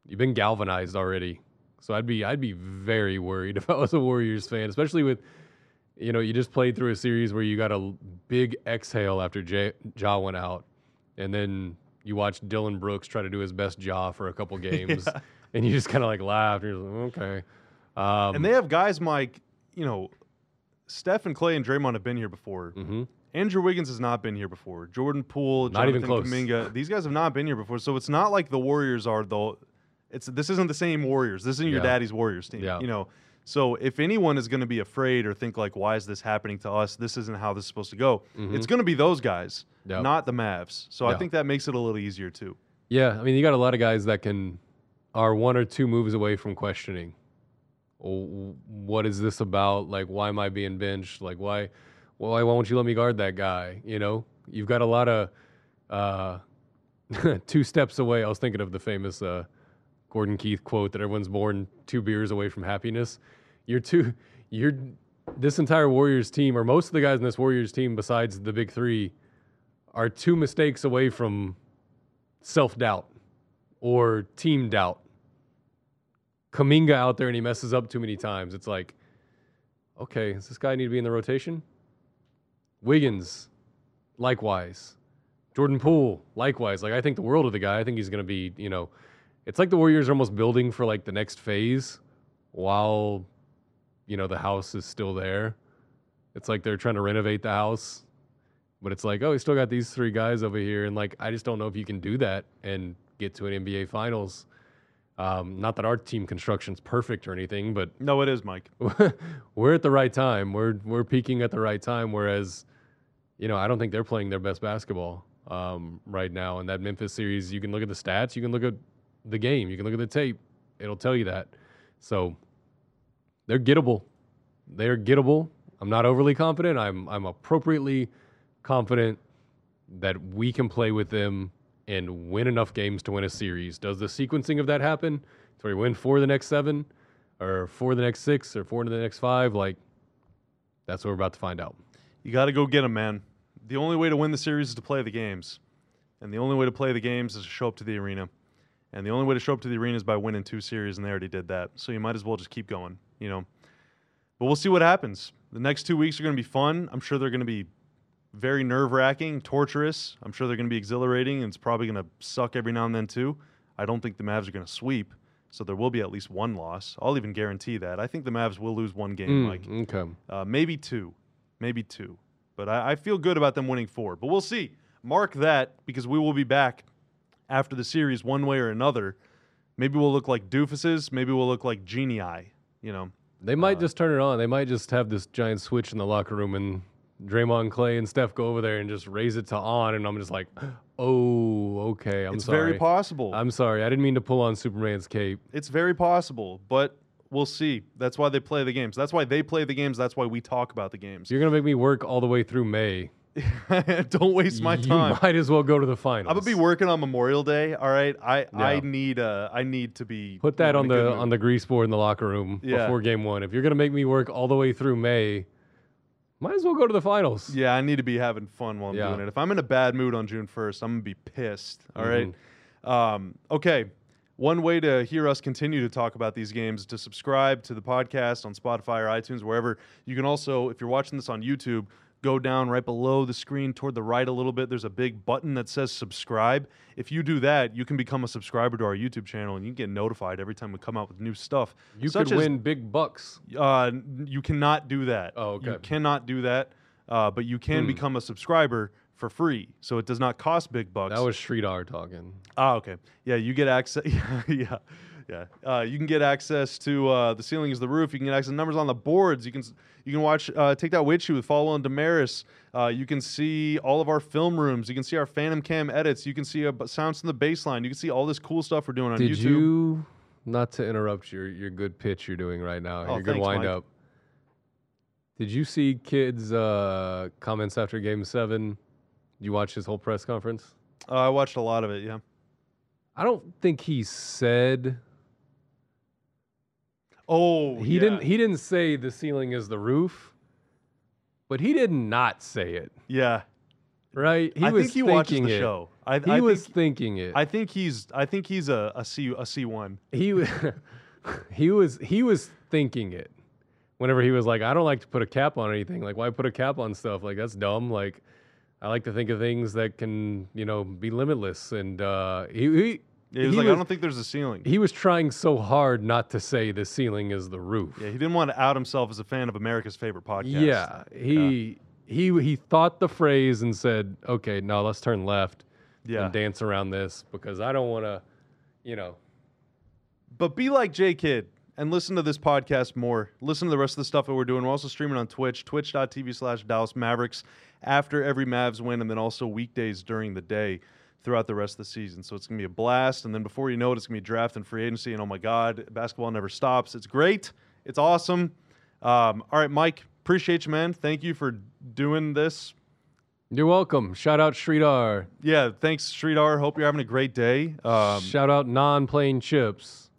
You've been galvanized already. So I'd be I'd be very worried if I was a Warriors fan, especially with you know, you just played through a series where you got a big exhale after J- Ja went out, and then you watched Dillon Brooks try to do his best Ja for a couple games, yeah. and you just kind of like laughed. And you're like, okay. Um, and they have guys, Mike. You know, Steph and Klay and Draymond have been here before. Mm-hmm. Andrew Wiggins has not been here before. Jordan Poole, not Jonathan. Kuminga, these guys have not been here before. So it's not like the Warriors are though. It's this isn't the same Warriors. This isn't your yeah. daddy's Warriors team. Yeah. You know. So if anyone is going to be afraid or think like, why is this happening to us? This isn't how this is supposed to go. Mm-hmm. It's going to be those guys, yep. not the Mavs. So I think that makes it a little easier too. Yeah, I mean, you got a lot of guys that can are one or two moves away from questioning. Oh, what is this about? Like, why am I being benched? Like, why? Well, why won't you let me guard that guy? You know, you've got a lot of uh, two steps away. I was thinking of the famous uh, Gordon Keith quote that everyone's born two beers away from happiness. You're two. You're this entire Warriors team, or most of the guys in this Warriors team, besides the big three, are two mistakes away from self doubt or team doubt. Kuminga out there and he messes up too many times. It's like, okay, does this guy need to be in the rotation? Wiggins, likewise. Jordan Poole, likewise. Like I think the world of the guy. I think he's going to be, you know, it's like the Warriors are almost building for like the next phase while you know the house is still there. It's like they're trying to renovate the house, but it's like, oh, we still got these three guys over here and like I just don't know if you can do that and get to an NBA finals. Um, not that our team construction's perfect or anything, but No, it is, Mike. we're at the right time. We're we're peaking at the right time. Whereas, you know, I don't think they're playing their best basketball um, right now. And that Memphis series, you can look at the stats, you can look at the game, you can look at the tape. It'll tell you that. So they're gettable. They're gettable. I'm not overly confident. I'm I'm appropriately confident that we can play with them and win enough games to win a series. Does the sequencing of that happen? So we win four the next seven, or four the next six, or four the next five? Like, that's what we're about to find out. You got to go get them, man. The only way to win the series is to play the games. And the only way to play the games is to show up to the arena. And the only way to show up to the arena is by winning two series, and they already did that. So you might as well just keep going, you know. But we'll see what happens. The next two weeks are going to be fun. I'm sure they're going to be very nerve wracking, torturous. I'm sure they're going to be exhilarating, and it's probably going to suck every now and then, too. I don't think the Mavs are going to sweep, so there will be at least one loss. I'll even guarantee that. I think the Mavs will lose one game, Mike. Mm, okay. Uh, maybe two, maybe two. But I, I feel good about them winning four. But we'll see. Mark that because we will be back after the series one way or another. Maybe we'll look like doofuses. Maybe we'll look like genii. You know, They might just turn it on. They might just have this giant switch in the locker room and Draymond Klay and Steph go over there and just raise it to on. And I'm just like, oh, okay. I'm sorry. it's sorry. very possible. I'm sorry. I didn't mean to pull on Superman's cape. it's very possible, but we'll see. That's why they play the games. That's why they play the games. That's why we talk about the games. You're going to make me work all the way through May. Don't waste my time. you might as well go to the finals. I'm gonna be working on Memorial Day. All right, I I need uh I need to be Put that on the on the grease board in the locker room Yeah. before game one. If you're going to make me work all the way through May, might as well go to the finals. Yeah, I need to be having fun while I'm Yeah. doing it. If I'm in a bad mood on June 1st, I'm gonna be pissed. All right. Mm-hmm. Um, okay. One way to hear us continue to talk about these games is to subscribe to the podcast on Spotify or iTunes, wherever. You can also, if you're watching this on YouTube, go down right below the screen toward the right a little bit. There's a big button that says subscribe. If you do that, you can become a subscriber to our YouTube channel and you get notified every time we come out with new stuff. You such could as win big bucks. uh, you cannot do that. Oh, You okay. cannot do that. Uh, but you can Hmm. become a subscriber for free, so it does not cost big bucks. That was Sridhar talking. ah, okay. Yeah, you get access. yeah, yeah. Uh, you can get access to uh, the ceiling is the roof. You can get access to numbers on the boards. You can you can watch uh, take that witch with follow on Damaris. Uh, you can see all of our film rooms. You can see our Phantom Cam edits. You can see uh, sounds from the baseline. You can see all this cool stuff we're doing on Did YouTube. you not to interrupt your your good pitch you're doing right now, Oh, your good wind Mike. up? Did you see Kidd's uh, comments after Game Seven? Did you watch his whole press conference? Uh, I watched a lot of it. Yeah. I don't think he said Oh, he yeah. didn't he didn't say the ceiling is the roof, but he did not say it. Yeah. Right? He I was think he watches thinking the it. show. I, He I was Think, thinking it. I think he's. I think he's a a C a C one. he wa- he was he was thinking it whenever he was like i don't like to put a cap on anything like why put a cap on stuff like that's dumb like i like to think of things that can you know be limitless and uh he he, Yeah, he was like, I don't think there's a ceiling. he was trying so hard not to say the ceiling is the roof yeah, he didn't want to out himself as a fan of America's favorite podcast. yeah he he he thought the phrase and said okay now let's turn left Yeah. and dance around this because i don't want to you know But be like J Kidd and listen to this podcast more. Listen to the rest of the stuff that we're doing. We're also streaming on Twitch, twitch.tv slash Dallas Mavericks after every Mavs win, and then also weekdays during the day throughout the rest of the season. So it's going to be a blast. And then before you know it, it's going to be draft and free agency. And oh my God, basketball never stops. It's great. It's awesome. Um, all right, Mike, appreciate you, man. Thank you for doing this You're welcome. Shout out Sridhar. Yeah, thanks, Sridhar. Hope you're having a great day. Um, Shout out non-plain chips.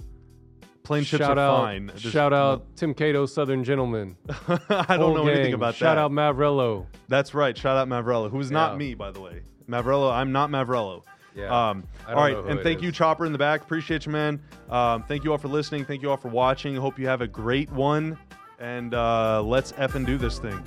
plain chips shout are out, fine. Shout out Tim Cato, Southern Gentleman. I don't know anything about Shout that. Shout out Mavrello. That's right. Shout out Mavrello, who's not Yeah. me, by the way. Mavrello, I'm not Mavrello. Yeah, Um, all right, and thank you. Chopper in the back. Appreciate you, man. Um, thank you all for listening. Thank you all for watching. Hope you have a great one. And uh, let's effing do this thing.